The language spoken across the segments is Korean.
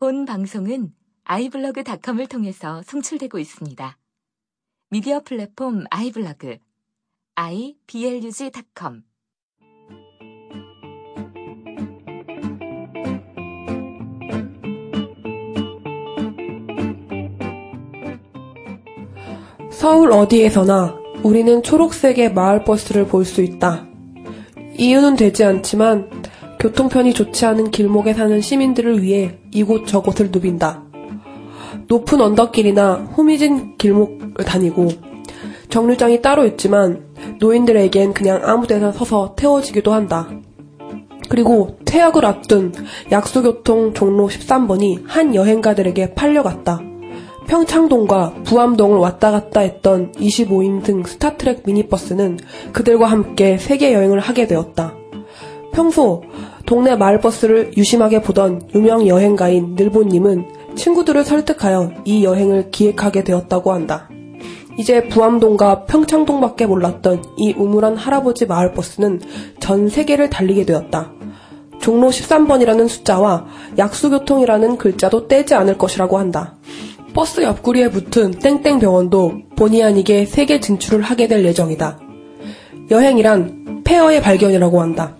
본 방송은 아이블로그닷컴을 통해서 송출되고 있습니다. 미디어 플랫폼 아이블로그 iblog.com 서울 어디에서나 우리는 초록색의 마을버스를 볼 수 있다. 이유는 되지 않지만 교통편이 좋지 않은 길목에 사는 시민들을 위해 이곳 저곳을 누빈다. 높은 언덕길이나 후미진 길목을 다니고 정류장이 따로 있지만 노인들에겐 그냥 아무 데나 서서 태워지기도 한다. 그리고 퇴학을 앞둔 약수교통 종로 13번이 한 여행가들에게 팔려갔다. 평창동과 부암동을 왔다 갔다 했던 25인승 스타트랙 미니버스는 그들과 함께 세계 여행을 하게 되었다. 평소 동네 마을버스를 유심하게 보던 유명 여행가인 늘보님은 친구들을 설득하여 이 여행을 기획하게 되었다고 한다. 이제 부암동과 평창동밖에 몰랐던 이 우물한 할아버지 마을버스는 전 세계를 달리게 되었다. 종로 13번이라는 숫자와 약수교통이라는 글자도 떼지 않을 것이라고 한다. 버스 옆구리에 붙은 땡땡병원도 본의 아니게 세계 진출을 하게 될 예정이다. 여행이란 폐허의 발견이라고 한다.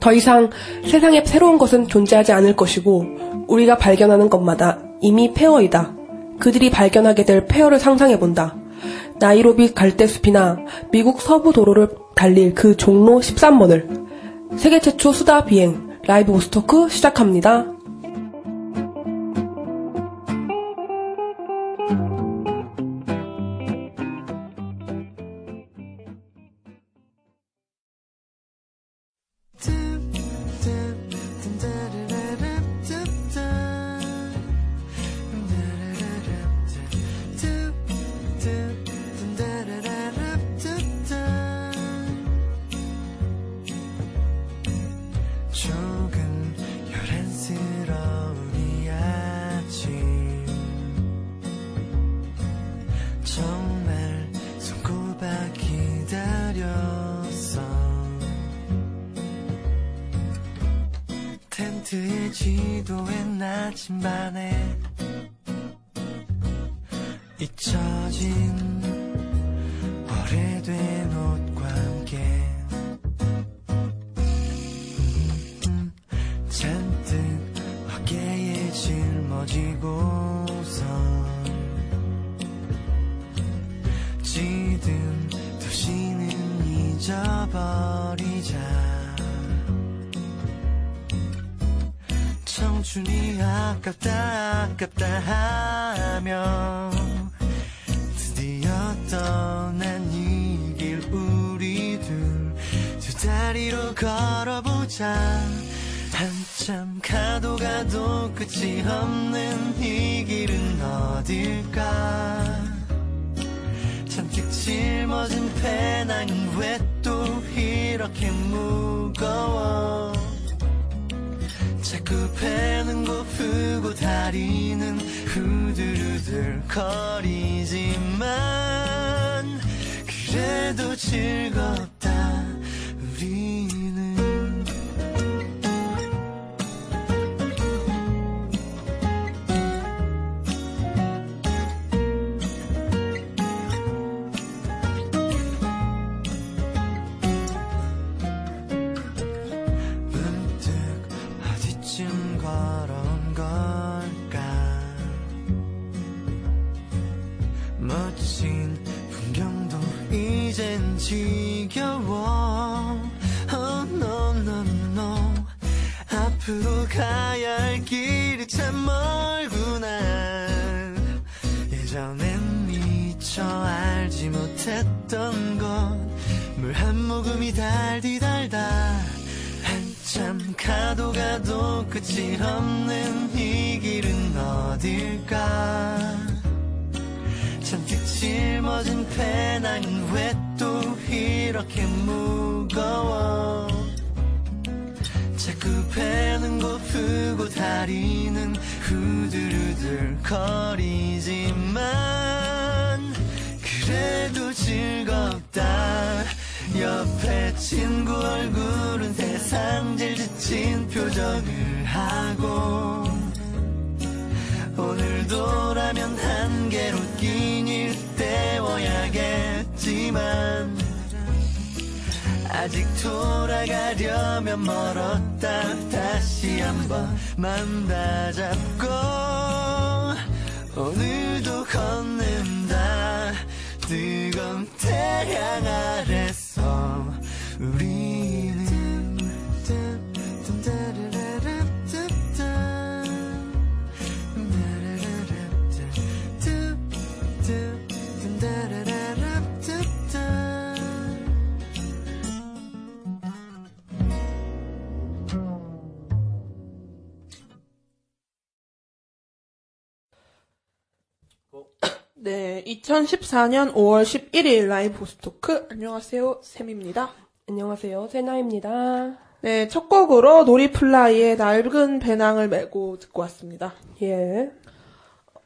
더 이상 세상에 새로운 것은 존재하지 않을 것이고 우리가 발견하는 것마다 이미 폐허이다. 그들이 발견하게 될 폐허를 상상해본다. 나이로비 갈대숲이나 미국 서부 도로를 달릴 그 종로 13번을 세계 최초 수다 비행 라이브 보스토크 시작합니다. 짊어진 배낭은 왜 또 이렇게 무거워? 자꾸 배는 고프고 다리는 후들후들 거리지만 그래도 즐겁다 지겨워. Oh no no no. 앞으로 가야 할 길이 참 멀구나. 예전엔 미처 알지 못했던 것. 물한 모금이 달디달다. 한참 가도 가도 끝이 없는 이 길은 어딜까? 잔뜩 짊어진 배낭은 왜 또 이렇게 무거워. 자꾸 배는 고프고 다리는 후들후들 거리지만 그래도 즐겁다. 옆에 친구 얼굴은 세상 제일 지친 표정을 하고 오늘도라면 한계로 끼니 때워야겠 있지만 아직 돌아가려면 멀었다. 다시 한번 만나잡고 오늘도 걷는다. 뜨거운 태양 아래서 우리 네, 2014년 5월 11일 라이브 보스토크 안녕하세요, 샘입니다. 안녕하세요. 세나입니다. 네, 첫 곡으로 놀이플라이의 낡은 배낭을 메고 듣고 왔습니다. 예.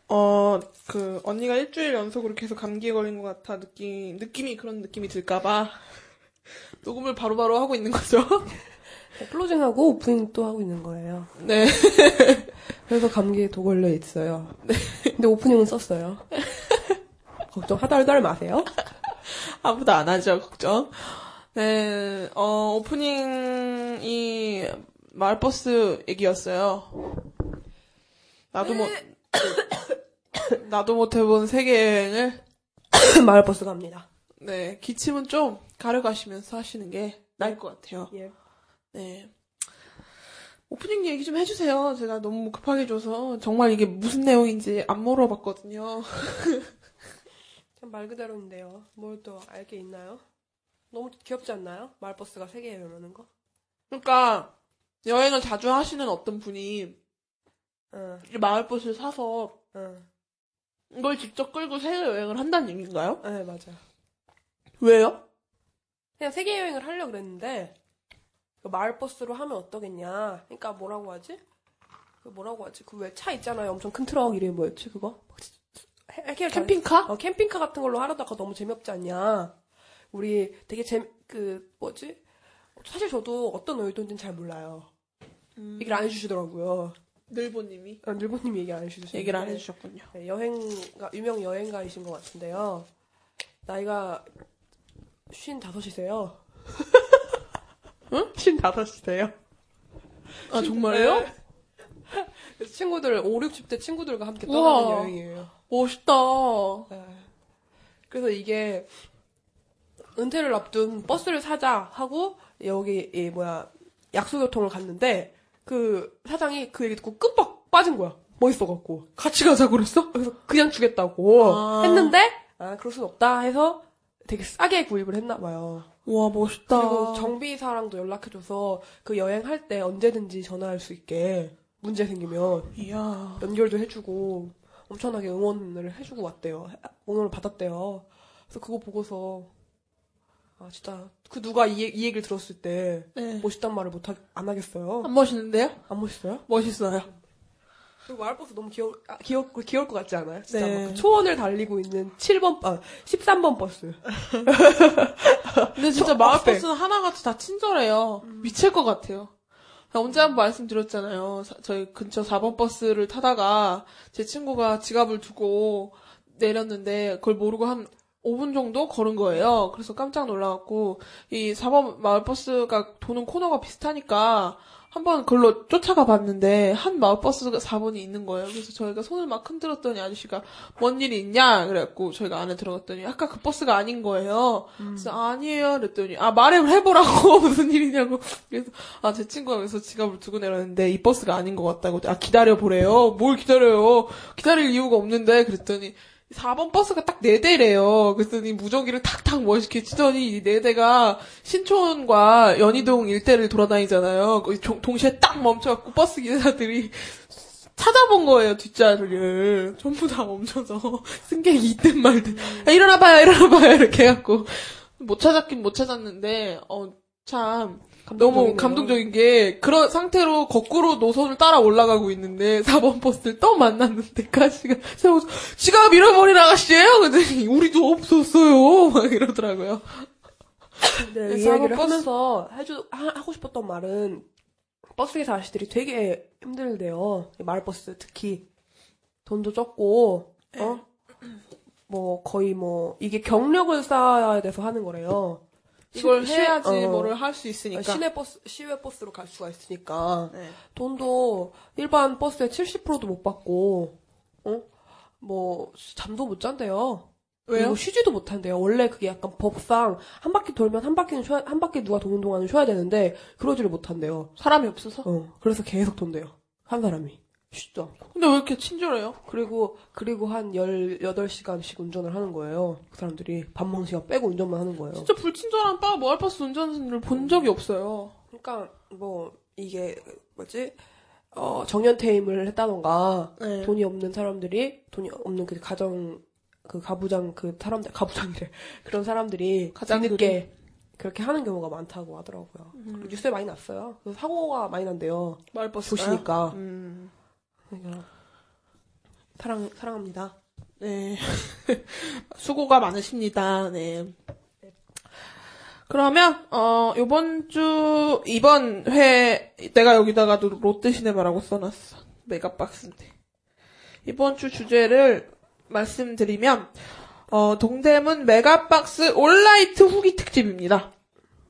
어, 그, 언니가 일주일 연속으로 계속 감기에 걸린 것 같아 느낌, 느낌이 그런 느낌이 들까봐 녹음을 바로바로 하고 있는 거죠. 클로징하고 오프닝 또 하고 있는 거예요. 네. 그래서 감기에 도 걸려 있어요. 근데 오프닝은 썼어요. 걱정 하덜덜 마세요. 아무도 안 하죠, 걱정. 네, 어, 오프닝이 마을버스 얘기였어요. 나도 못, 나도 못 해본 세계여행을, 마을버스 갑니다. 네, 기침은 좀 가려가시면서 하시는 게 나을 것 같아요. 예. 네. 오프닝 얘기 좀 해주세요. 제가 너무 급하게 줘서 정말 이게 무슨 내용인지 안 물어봤거든요. 참 말 그대로인데요. 뭘 또 알 게 있나요? 너무 귀엽지 않나요? 마을버스가 세 개에 이러는 거? 그러니까 여행을 자주 하시는 어떤 분이 응, 이 마을버스를 사서 응. 이걸 직접 끌고 세계 여행을 한다는 얘기인가요? 네, 맞아요. 왜요? 그냥 세계 여행을 하려고 그랬는데, 그 마을버스로 하면 어떠겠냐. 그러니까 뭐라고 하지? 그 뭐라고 하지? 그 왜 차 있잖아요. 엄청 큰 트럭 이름이 뭐였지, 그거? 캠핑카? 어, 캠핑카 같은 걸로 하려다가 너무 재미없지 않냐. 우리 되게 재, 그, 뭐지? 사실 저도 어떤 의도인지는 잘 몰라요. 얘기를 안 해주시더라고요. 늘보님이 아, 늘보님 얘기 안 해주시죠. 얘기를 안 해주셨군요. 네, 여행가, 유명 여행가이신 것 같은데요. 나이가 55이세요. 응? 55시대요? 아 정말요? 그래서 친구들, 5, 60대 친구들과 함께. 떠나는 여행이에요. 멋있다. 네. 그래서 이게 은퇴를 앞둔 버스를 사자 하고 여기 이 뭐야 약수교통을 갔는데 그 사장이 그 얘기 듣고 끔박 빠진 거야. 멋있어갖고 같이 가자고 그랬어? 그래서 그냥 주겠다고 아. 했는데 아 그럴 순 없다 해서 되게 싸게 구입을 했나 봐요. 와 멋있다. 그리고 정비사랑도 연락해줘서 그 여행할 때 언제든지 전화할 수 있게 문제 생기면 이야. 연결도 해주고 엄청나게 응원을 해주고 왔대요. 응원을 받았대요. 그래서 그거 보고서 아 진짜 그 누가 이, 얘- 이 얘기를 들었을 때 네. 멋있단 말을 못 하, 안 하겠어요? 안 멋있는데요? 안 멋있어요? 멋있어요. 그리고 마을버스 너무 귀여 아, 귀여 귀여울 것 같지 않아요? 진짜 네. 막그 초원을 달리고 있는 7번 아 13번 버스. 근데 진짜 저- 마을버스는 하나같이 다 친절해요. 미칠 것 같아요. 언제 한 번 말씀드렸잖아요. 사- 저희 근처 4번 버스를 타다가 제 친구가 지갑을 두고 내렸는데 그걸 모르고 한 5분 정도 걸은 거예요. 그래서 깜짝 놀라갖고 이 4번 마을버스가 도는 코너가 비슷하니까 한번 그걸로 쫓아가 봤는데 한 마을버스가 4번이 있는 거예요. 그래서 저희가 손을 막 흔들었더니 아저씨가 뭔 일이 있냐 그래갖고 저희가 안에 들어갔더니 아까 그 버스가 아닌 거예요. 그래서 아니에요 그랬더니 아 말을 해보라고 무슨 일이냐고 그래서 아 제 친구가 그래서 지갑을 두고 내렸는데 이 버스가 아닌 것 같다고 아 기다려 보래요. 뭘 기다려요? 기다릴 이유가 없는데 그랬더니 4번 버스가 딱 4대래요. 그랬더니 무전기를 탁탁 멋있게 치더니 이 4대가 신촌과 연희동 일대를 돌아다니잖아요. 동시에 딱 멈춰갖고 버스 기사들이 찾아본 거예요, 뒷자리를. 전부 다 멈춰서. 승객이 있든 말든. 야, 일어나봐요, 일어나봐요, 이렇게 해갖고. 못 찾았긴 못 찾았는데, 어, 참. 너무. 감동적인 게, 그런 상태로 거꾸로 노선을 따라 올라가고 있는데, 4번 버스를 또 만났는데, 가시가 세워서, 지갑 잃어버린 아가씨예요 그랬더니, 우리도 없었어요. 막 이러더라고요. 네, 이 그래서 얘기를 버스- 하면서 해주, 하, 하고 싶었던 말은 버스기사 아저씨들이 되게 힘들대요. 이 마을버스 특히 돈도 적고 어? 뭐 거의 뭐 이게 경력을 쌓아야 돼서 하는 거래요. 이걸 시- 해야지 어. 뭐를 할 수 있으니까. 시내 버스, 시외 버스로 갈 수가 있으니까. 네. 돈도 일반 버스의 70%도 못 받고, 어? 뭐, 잠도 못 잔대요. 왜요? 그리고 쉬지도 못한대요. 원래 그게 약간 법상 한 바퀴 돌면 한 바퀴는 쉬어야, 한 바퀴 누가 도는 동안은 쉬어야 되는데, 그러지를 못한대요. 사람이 없어서. 어, 그래서 계속 돈대요. 한 사람이. 않고. 근데 왜 이렇게 친절해요? 그리고, 그리고 한 18시간씩 운전을 하는 거예요. 그 사람들이. 밥 먹는 시간 빼고 운전만 하는 거예요. 진짜 불친절한 바 모알버스 운전을 본 적이 없어요. 그러니까, 뭐, 이게, 뭐지? 어, 정년퇴임을 했다던가, 네. 돈이 없는 사람들이, 돈이 없는 그 가정, 그 가부장, 그 사람들, 가부장이래. 그런 사람들이. 뒤늦게 그렇게 하는 경우가 많다고 하더라고요. 그리고 뉴스에 많이 났어요. 그래서 사고가 많이 난대요. 모알버스 도시니까. 음. 그러니까 사랑, 사랑합니다. 네. 수고가 많으십니다. 네. 그러면 어 요번 주 이번 회 내가 여기다가도 롯데시네마라고 써놨어. 메가박스인데. 이번 주 주제를 말씀드리면 어 동대문 메가박스 올나이트 후기 특집입니다.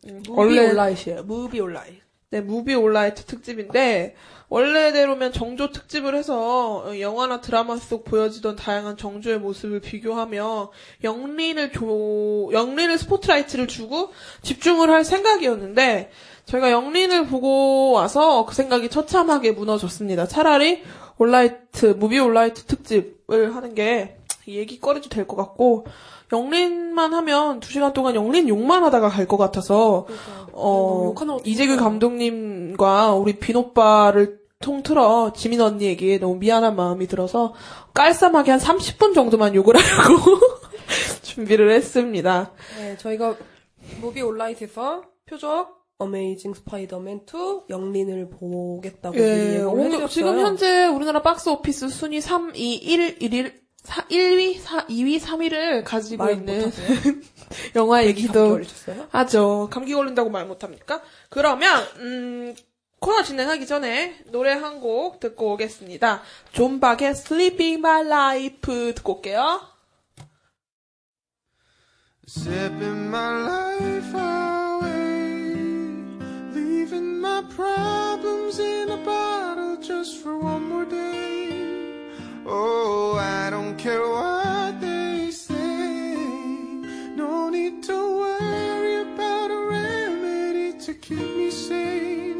음, 무비 원래- 올나이트예요. 무비 올나이트. 네, 무비 올나이트 특집인데, 원래대로면 정조 특집을 해서 어, 영화나 드라마 속 보여지던 다양한 정조의 모습을 비교하며 역린을 조, 역린을 스포트라이트를 주고 집중을 할 생각이었는데, 저희가 영린을 보고 와서 그 생각이 처참하게 무너졌습니다. 차라리 온라이트, 무비 온라이트 특집을 하는 게 얘기거리도 될 것 같고, 영린만 하면 두 시간 동안 영린 욕만 하다가 갈 것 같아서, 어, 욕하는 것도 이재규. 감독님과 우리 빈 오빠를 통틀어 지민 언니에게 너무 미안한 마음이 들어서 깔쌈하게 한 30분 정도만 욕을 하려고 준비를 했습니다. 네, 저희가 무비 올나이트에서 표적 어메이징 스파이더맨 2 역린을 보겠다고 예, 오늘 해드렸어요. 지금 현재 우리나라 박스 오피스 순위 3, 2, 1, 1, 4, 1위, 4, 2위, 3위를 가지고 말 있는? 영화 얘기도? 하죠. 감기 걸린다고 말 못합니까? 그러면 음, 코너 진행하기 전에 노래 한 곡 듣고 오겠습니다. 존박의 Sipping My Life 듣고 올게요. Sipping my life away, leaving my problems in a bottle just for one more day. Oh, I don't care what they say, no need to worry about a remedy to keep me sane.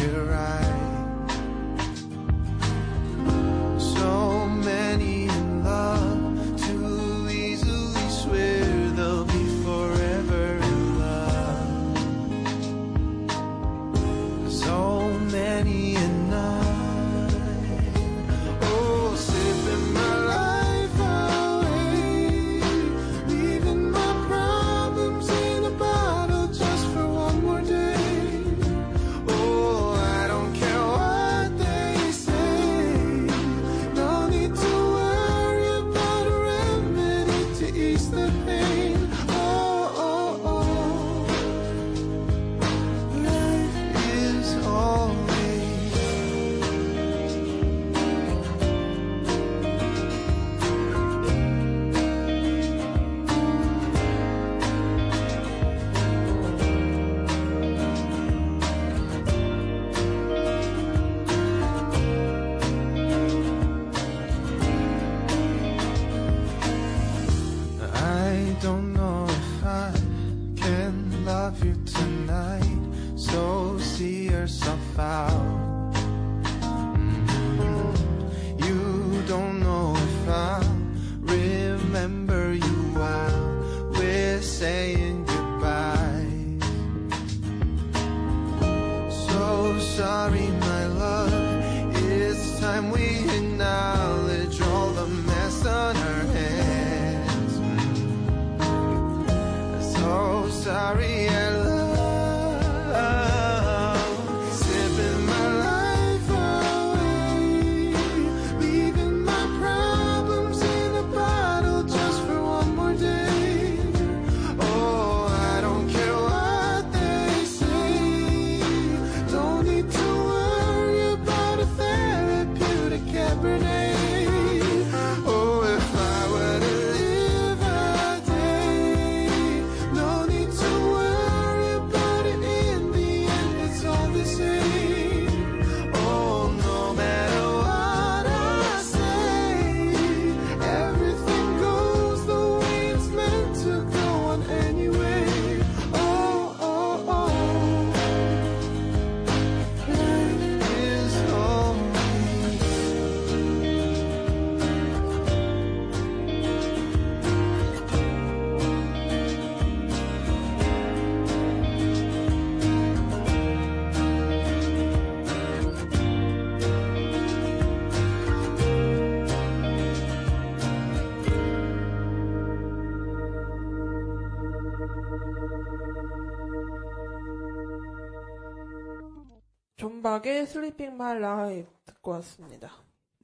존박의 Sipping My Life 듣고 왔습니다.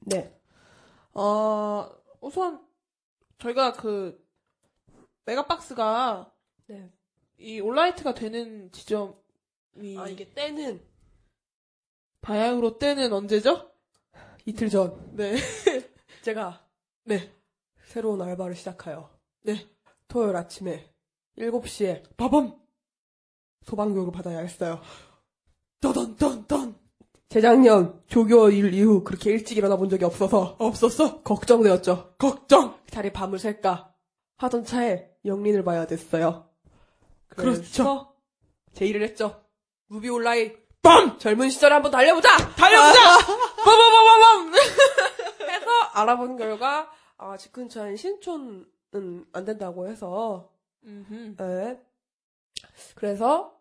네. 어, 우선 저희가 그 메가박스가 네. 이 올나이트가 되는 지점이 아, 이게 때는 바야흐로 때는 언제죠? 이틀 전 네. 제가 네. 새로운 알바를 시작하여 네. 토요일 아침에 7시에 빠밤! 소방교육을 받아야 했어요. 떠던떠던 재작년 조교 일 이후 그렇게 일찍 일어나 본 적이 없어서 없었어? 걱정되었죠. 걱정! 자리 밤을 셀까 하던 차에 영린을 봐야 됐어요. 그렇죠. 그래서 제 일을 했죠. 무비 온라인 빰! 젊은 시절에 한번 달려보자! 달려보자! 빠바바바밤! 해서 알아본 결과 아, 집 근처엔 신촌은 안 된다고 해서. 네. 그래서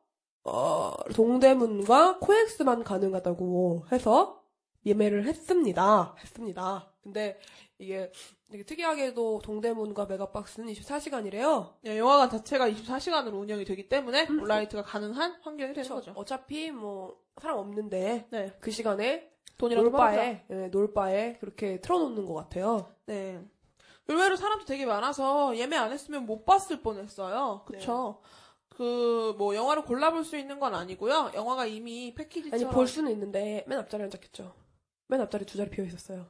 어, 동대문과 코엑스만 가능하다고 해서 예매를 했습니다. 했습니다. 근데 이게 되게 특이하게도 동대문과 메가박스는 24시간이래요. 예, 영화관 자체가 24시간으로 운영이 되기 때문에 온라이트가 가능한 환경이 되는 거죠. 어차피 뭐 사람 없는데 네. 그 시간에 받아라. 놀바에 예, 놀바에 그렇게 틀어놓는 것 같아요. 네. 의외로 사람도 되게 많아서 예매 안 했으면 못 봤을 뻔했어요. 그쵸? 그, 뭐, 영화를 골라볼 수 있는 건 아니고요. 영화가 이미 패키지처럼. 아니 볼 수는 있는데 맨 앞자리에 앉았겠죠. 맨 앞자리 두 자리 비어 있었어요.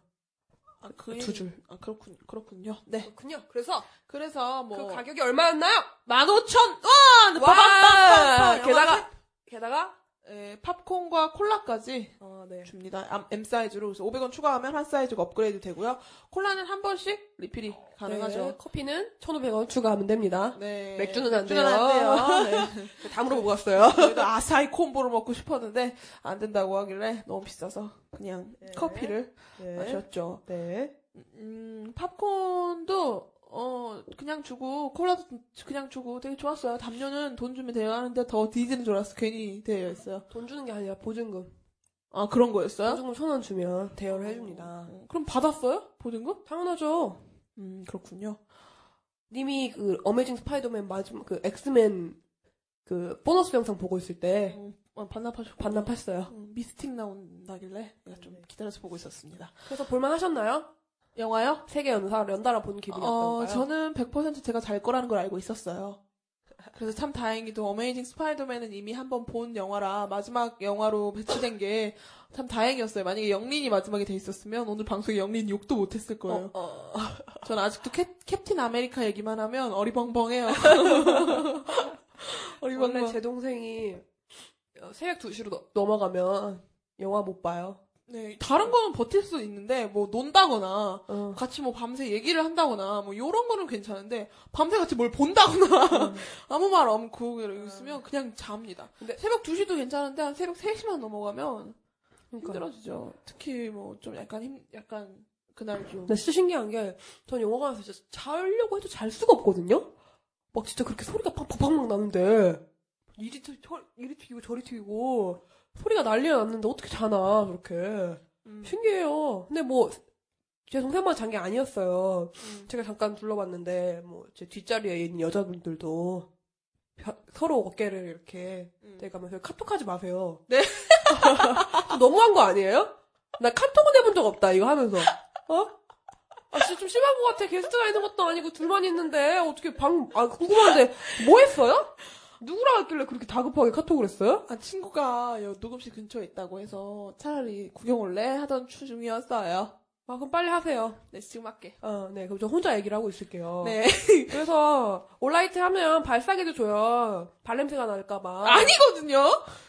아, 그 두 줄. 아, 그렇군, 그렇군요. 네. 그렇군요. 그래서 그래서 뭐. 그 가격이 얼마였나요? 15,000원! 와! 게다가 게다가 예, 팝콘과 콜라까지 어, 네. 줍니다. 암- M 사이즈로. 그래서 500원 추가하면 한 사이즈가 업그레이드 되고요. 콜라는 한 번씩 리필이 네, 가능하죠. 커피는 1,500원 추가하면 됩니다. 네. 맥주는 안 맥주는 돼요. 안 돼요. 네. 다 물어보고 왔어요. 저희도 아사히 콤보를 먹고 싶었는데 안 된다고 하길래 너무 비싸서 그냥 네. 커피를 네. 마셨죠. 네. 음, 팝콘도 어 그냥 주고 콜라도 그냥 주고 되게 좋았어요. 담요는 돈 주면 돼요 하는데 더 디즈니 줄 알았어. 괜히 있어요. 돈 주는 게 아니라 보증금. 아 그런 거였어요? 보증금 천 원 주면 대여를 해줍니다. 어, 그럼 받았어요? 보증금? 당연하죠. 음 그렇군요. 님이 그 어메이징 스파이더맨 마지막 그 엑스맨 그 보너스 영상 보고 있을 때 어, 어, 반납하셨고 반납했어요. 음, 미스틱 나온다길래 내가 좀 기다려서 보고 있었습니다. 그래서 볼만 하셨나요? 영화요? 세 개 연사 연달아 본 기분이 어? 저는 100% 제가 잘 거라는 걸 알고 있었어요. 그래서 참 다행히도 어메이징 스파이더맨은 이미 한번 본 영화라 마지막 영화로 배치된 게 참 다행이었어요. 만약에 역린이 마지막에 돼 있었으면 오늘 방송에 역린 욕도 못했을 거예요. 어, 어. 전 아직도 캡, 캡틴 아메리카 얘기만 하면 어리벙벙해요. 원래 어리벙벙. 제 동생이 어, 새벽 2시로 너- 넘어가면 영화 못 봐요. 네, 다른 거는 버틸 수 있는데 뭐 논다거나 어. 같이 뭐 밤새 얘기를 한다거나 뭐 요런 거는 괜찮은데 밤새 같이 뭘 본다거나 아무 말 없고 있으면 그냥 잡니다. 근데- 새벽 2시도 괜찮은데 한 새벽 3시만 넘어가면 그러니까. 힘들어지죠. 특히 뭐 좀 약간 힘 약간 그날 좀 근데 진짜 신기한 게, 전 영화관에서 진짜 자려고 해도 잘 수가 없거든요? 막 진짜 그렇게 소리가 팍팍팍 막 나는데, 이리, 튀, 저, 이리 튀기고 저리 튀기고, 소리가 난리가 났는데 어떻게 자나, 그렇게. 음, 신기해요. 근데 뭐, 제 동생만 잔 게 아니었어요. 음. 제가 잠깐 둘러봤는데, 뭐, 제 뒷자리에 있는 여자분들도 벼- 서로 어깨를 이렇게 음. 대가면서 카톡하지 마세요. 네. 너무한 거 아니에요? 나 카톡은 해본 적 없다, 이거 하면서. 어? 아, 진짜 좀 심한 것 같아. 게스트가 있는 것도 아니고 둘만 있는데, 어떻게 방, 아, 궁금한데, 뭐 했어요? 누구랑 했길래 그렇게 다급하게 카톡을 했어요? 아 친구가 여 녹음실 근처에 있다고 해서 차라리 구경 올래 하던 중이었어요. 아, 그럼 빨리 하세요. 네 지금 할게. 어, 네, 그럼 저 혼자 얘기를 하고 있을게요. 네 그래서, 온라이트 하면 발사기도 줘요. 발냄새가 날까봐. 아니거든요.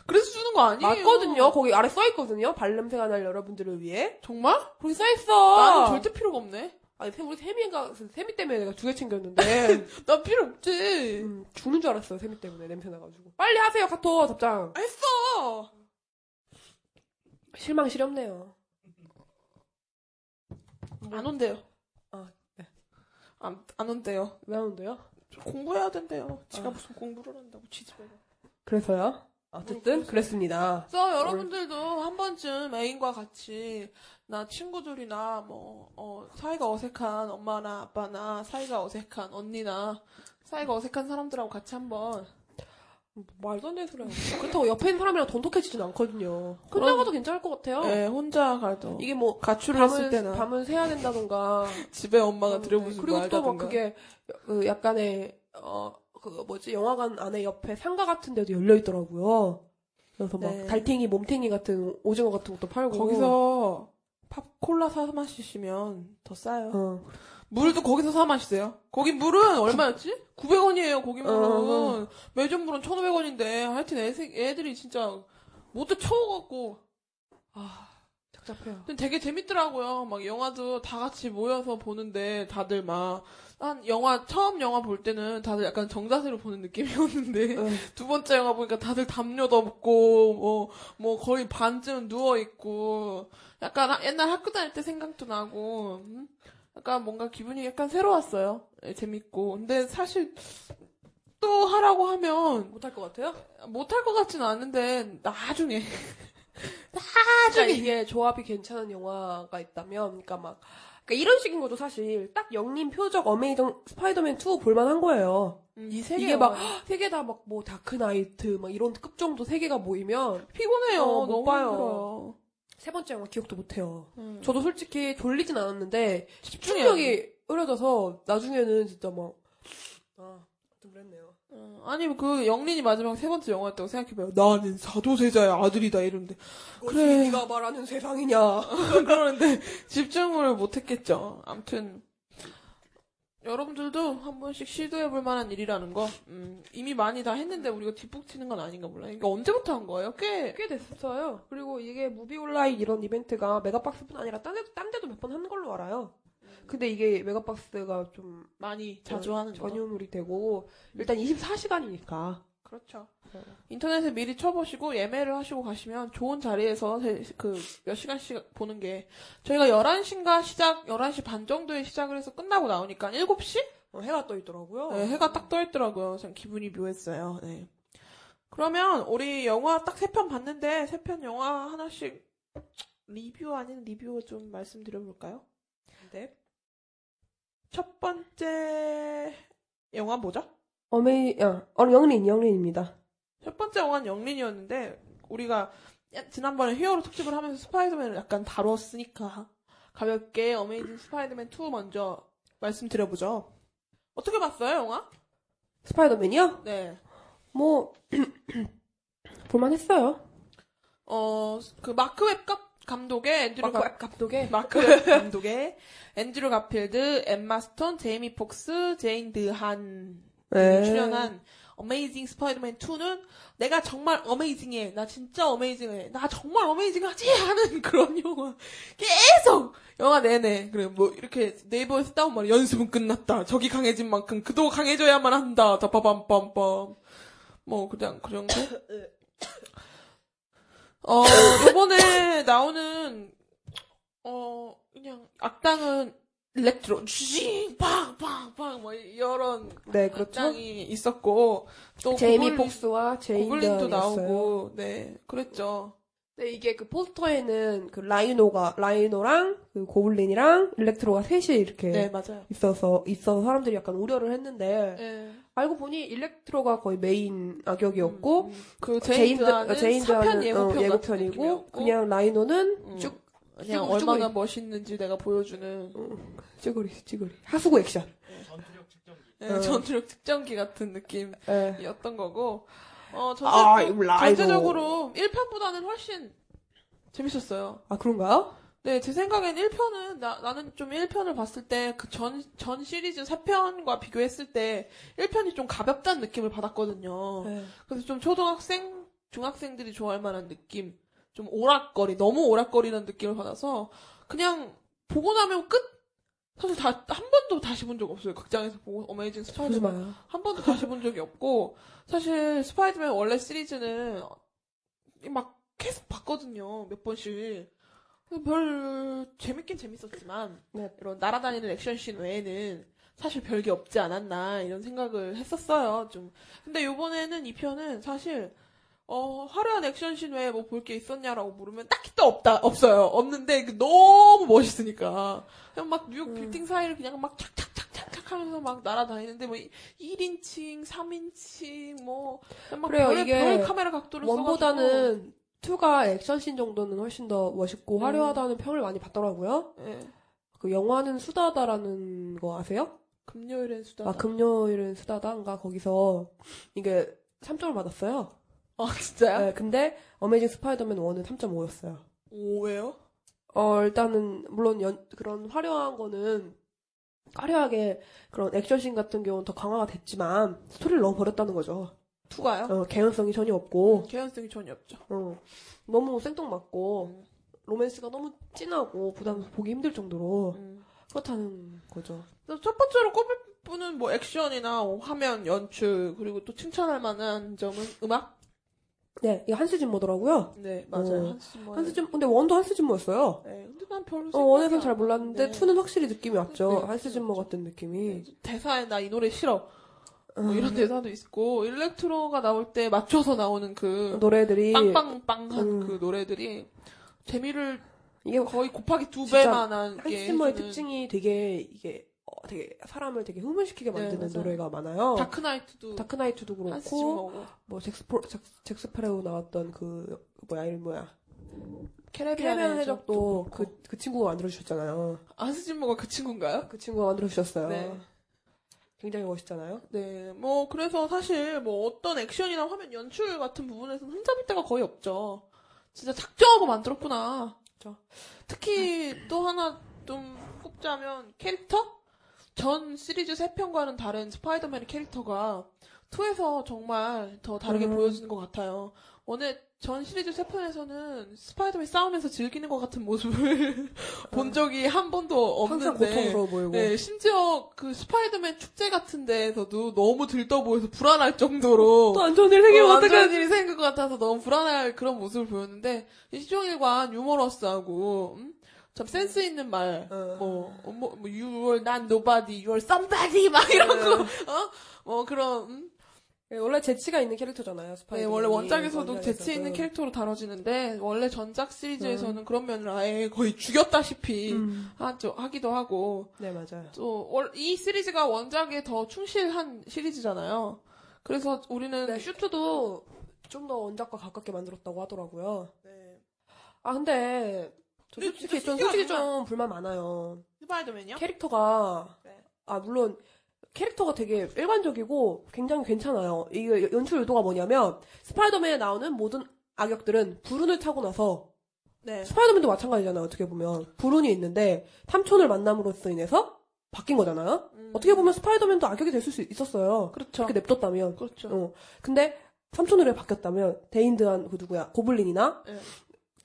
그래서 주는 거 아니에요. 맞거든요. 거기 아래 써있거든요. 발냄새가 날 여러분들을 위해. 정말? 거기 써있어. 나는 절대 필요가 없네. 아니, 세- 우리 세미가, 세미 때문에 내가 두 개 챙겼는데, 나 필요 없지. 음, 죽는 줄 알았어요. 세미 때문에 냄새 나가지고. 빨리 하세요, 카톡 답장. 했어. 실망 시렵네요. 안 온대요. 아, 네. 안, 안 온대요. 왜 하는데요? 저 공부해야 된대요. 지가 아. 무슨 공부를 한다고 지집애가. 그래서요? 어쨌든, 그랬습니다. 그래서 여러분들도 한 번쯤 애인과 같이 나 친구들이나 뭐 어, 사이가 어색한 엄마나 아빠나 사이가 어색한 언니나 사이가 어색한 사람들하고 같이 한번 말도 안 되는 소리야. 그렇다고 옆에 있는 사람이랑 돈독해지진 않거든요. 혼자 가도 괜찮을 것 같아요. 예, 혼자 가도 이게 뭐 가출을 했을 밤을 때는 밤을 새야 된다던가 집에 엄마가 네, 들여보시고 그리고 또 막. 그게 그 약간의 어 그거 뭐지 영화관 안에 옆에 상가 같은 데도 열려 있더라고요. 그래서 막 네. 달팽이, 몸탱이 같은 오징어 같은 것도 팔고 거기서 팝콜라 사 마시시면 더 싸요. 어. 물도 거기서 사 마시세요. 거기 물은 얼마였지? 900원이에요. 거기 물은 어. 매점 물은 1,500원인데 하여튼 애, 애들이 진짜 모두 쳐갖고 아 착잡해요. 근데 되게 재밌더라고요. 막 영화도 다 같이 모여서 보는데 다들 막, 한 영화, 처음 영화 볼 때는 다들 약간 정자세로 보는 느낌이었는데, 응. 두 번째 영화 보니까 다들 담요 덮고, 뭐, 뭐 거의 반쯤 누워 있고, 약간 하- 옛날 학교 다닐 때 생각도 나고, 음? 약간 뭔가 기분이 약간 새로웠어요. 예, 재밌고. 근데 사실, 또 하라고 하면, 못할 것 같아요? 못할 것 같지는 않은데, 나중에. 그러니까 이게 조합이 괜찮은 영화가 있다면, 그러니까 막 그러니까 이런 식인 것도 사실 딱 역린 표적 어메이징 스파이더맨 2 볼만한 거예요. 음, 이 세 개 이게 막 세 개 다 막 뭐 다크나이트 막 이런 급 정도 세 개가 모이면 피곤해요. 어, 못 너무 봐요. 힘들어요. 세 번째 영화 기억도 못 해요. 음. 저도 솔직히 졸리진 않았는데. 집중력이 흐려져서 나중에는 진짜 막 아, 좀 그랬네요. 어, 아니 그 역린이 마지막 세 번째 영화였다고 생각해봐요. 나는 사도세자의 아들이다 이러는데 그래. 네가 말하는 세상이냐? 그러는데 집중을 못했겠죠. 아무튼 여러분들도 한 번씩 시도해볼 만한 일이라는 거 음, 이미 많이 다 했는데 우리가 뒷북치는 건 아닌가 몰라요. 이게 언제부터 한 거예요? 꽤 꽤 됐었어요. 그리고 이게 무비 올나잇 이런 이벤트가 메가박스뿐 아니라 딴, 데, 딴 데도 몇번 하는 걸로 알아요. 근데 이게 메가박스가 좀 많이 자주 하는 거. 전유물이 되고 일단 24시간이니까 그렇죠. 인터넷에 미리 쳐보시고 예매를 하시고 가시면 좋은 자리에서 그 몇 시간씩 보는 게 저희가 11시인가 시작 11시 반 정도에 시작을 해서 끝나고 나오니까 7시? 어, 해가 떠 있더라고요. 네, 해가 딱 떠 있더라고요. 참 기분이 묘했어요. 네. 그러면 우리 영화 딱 세 편 봤는데 세 편 영화 하나씩 리뷰 아닌 리뷰 좀 말씀드려 볼까요? 네. 첫 번째 영화 뭐죠? 어메이 아, 어, 역린 역린입니다. 첫 번째 영화는 역린이었는데 우리가 야- 지난번에 히어로 특집을 하면서 스파이더맨을 약간 다뤘으니까 가볍게 어메이징 스파이더맨 2 먼저 말씀드려보죠. 어떻게 봤어요, 영화? 스파이더맨이요? 네. 뭐 볼만했어요. 어, 그 마크 웹 감- 감독의 앤드류 가, 마크 감독의 마크 웹 감독의 앤드류 가필드, 엠마 스톤, 제이미 폭스, 제인 드한 네. 출연한 어메이징 스파이더맨 2는 내가 정말 amazing해. 나 진짜 amazing해. 나 정말 amazing하지 하는 그런 영화. 계속 영화 내내 그래 뭐 이렇게 네이버에서 다운 말이 연습은 끝났다. 적이 강해진 만큼 그도 강해져야만 한다. 다빠밤빰빰. 뭐 그냥 그런 거. 어 이번에 나오는 어 그냥 악당은 일렉트로 쥐 빵빵빵 뭐 이런 네 그렇죠. 악당이 있었고 또 제이미 폭스와 고블린도. 나오고 네 그랬죠. 네, 이게 그 포스터에는 그 라이노가 라이노랑 그 고블린이랑 일렉트로가 셋이 이렇게 네 맞아요. 있어서 있어서 사람들이 약간 우려를 했는데 네. 알고 보니 일렉트로가 거의 메인 악역이었고 음, 그 제인 제인드는 제인 사편 드한은 예고편 어, 같은 예고편이고 느낌이었고 그냥 라이노는 음. 쭉 그냥 쭈- 쭈구리. 얼마나 멋있는지 내가 보여주는 찌그리 찌그리 하수구 액션. 네, 어. 전투력 측정기 같은 느낌. 예. 이었던 거고, 어, 전체, 아. 전체적으로 1편보다는 훨씬 재밌었어요. 아 그런가요? 네, 제 생각엔 1편은, 나, 나는 좀 1편을 봤을 때, 그 전, 전 시리즈 4편과 비교했을 때, 1편이 좀 가볍다는 느낌을 받았거든요. 네. 그래서 좀 초등학생, 중학생들이 좋아할 만한 느낌, 좀 오락거리, 너무 오락거리는 느낌을 받아서, 그냥, 보고 나면 끝? 사실 다, 한 번도 다시 본 적 없어요. 극장에서 보고, 어메이징 스파이더맨. 한 번도 다시 본 적이 없고 사실 스파이더맨 원래 시리즈는 막 계속 봤거든요 몇 번씩 별 재밌긴 재밌었지만 네. 이런 날아다니는 액션씬 외에는 사실 별게 없지 않았나 이런 생각을 했었어요. 좀. 근데 요번에는 이 편은 사실 어 화려한 액션씬 외에 뭐 볼 게 있었냐라고 물으면 딱히 또 없다 없어요. 없는데 그 너무 멋있으니까. 그냥 막 뉴욕 빌딩 사이를 그냥 막 착착착착착 하면서 막 날아다니는데 뭐 1인칭, 3인칭 뭐막 그래요, 별, 이게 별 카메라 각도를 써가지고 원보다는 2가 액션씬 정도는 훨씬 더 멋있고 음. 화려하다는 평을 많이 받더라고요. 예. 그 영화는 수다다라는 거 아세요? 금요일엔 수다. 아, 금요일은 수다다인가 거기서 이게 3점을 받았어요. 아 진짜요? 네, 근데 어메이징 스파이더맨 1은 3.5였어요. 오 왜요? 어, 일단은 물론 연- 그런 화려한 거는 화려하게 그런 액션씬 같은 경우는 더 강화가 됐지만 스토리를 너무 버렸다는 거죠. two가요? 어, 개연성이 전혀 없고 개연성이 전혀 없죠. 어, 너무 생뚱맞고 음. 로맨스가 너무 진하고 부담 보기 힘들 정도로 음. 그렇다는 거죠. 첫 번째로 꼽을 분은 뭐 액션이나 화면 연출 그리고 또 칭찬할 만한 점은 음악. 네, 이게 한스 짐머더라고요. 네 맞아요. 어. 한스 짐머. 한스 짐 근데 원도 한스 짐머였어요. 네, 근데 난 별로. 어, 원에선 잘안 몰랐는데 나는데. 투는 확실히 느낌이 왔죠. 네, 한스 짐머 그렇죠. 같은 느낌이. 네, 대사에 나 이 노래 싫어. 뭐 음, 이런 대사도 있고 일렉트로가 나올 때 맞춰서 나오는 그 노래들이 빵빵빵한 음. 그 노래들이 재미를 이게 거의 곱하기 두 배만한 한스 게 짐머의 해주는 특징이 되게 이게 어, 되게 사람을 되게 흥분시키게 네, 만드는 맞아요. 노래가 많아요. 다크나이트도 다크나이트도 그렇고 뭐 잭스포 잭, 잭스페레우 나왔던 그 뭐야 이름 뭐야 캐리비안 해적도 그렇고. 그그 친구가 만들어 주셨잖아요. 한스 짐머가 그 친구인가요? 그 친구가 만들어 주셨어요. 네. 굉장히 멋있잖아요. 네, 뭐 그래서 사실 뭐 어떤 액션이나 화면 연출 같은 부분에서는 흠잡을 데가 거의 없죠. 진짜 작정하고 만들었구나. 그렇죠. 특히 또 하나 좀 꼽자면 캐릭터? 전 시리즈 3편과는 다른 스파이더맨의 캐릭터가 2에서 정말 더 다르게 음. 보여지는 것 같아요. 원래 전 시리즈 3편에서는 스파이더맨 싸우면서 즐기는 것 같은 모습을 본 적이 한 번도 항상 없는데 고통스러워 보이고. 네, 심지어 그 스파이더맨 축제 같은 데에서도 너무 들떠 보여서 불안할 정도로 또 안 좋은 일 생기면 어, 안 좋은? 일이 생길 것 같아서 너무 불안할 그런 모습을 보였는데 시종일관 유머러스하고 음? 참 센스 있는 말, 어. 뭐, 어, 뭐, 뭐, you are not nobody, you are somebody, 막 이런 거, 어? 뭐, 그런, 음? 네, 원래 재치가 있는 캐릭터잖아요. 네, 스파이더맨이. 원래 원작에서도 원작에서는. 재치 있는 캐릭터로 다뤄지는데, 원래 전작 시리즈에서는 그런 면을 아예 거의 죽였다시피 음. 하죠, 하기도 하고, 네 맞아요. 또, 월- 이 시리즈가 원작에 더 충실한 시리즈잖아요. 그래서 우리는 네, 슈트도 좀 더 원작과 가깝게 만들었다고 하더라고요. 네. 아 근데 저 근데 솔직히 전 솔직히. 좀 불만 많아요. 스파이더맨이요? 캐릭터가 네. 아 물론 캐릭터가 되게 일관적이고 굉장히 괜찮아요. 이게 연출 의도가 뭐냐면 스파이더맨에 나오는 모든 악역들은 불운을 타고 나서 네. 스파이더맨도 마찬가지잖아요. 어떻게 보면 불운이 있는데 삼촌을 만남으로써 인해서 바뀐 거잖아요. 음. 어떻게 보면 스파이더맨도 악역이 될수 있었어요. 그렇죠. 그렇게 냅뒀다면. 그렇죠. 어. 근데 삼촌으로 바뀌었다면 데인드한 그 누구야 고블린이나 네.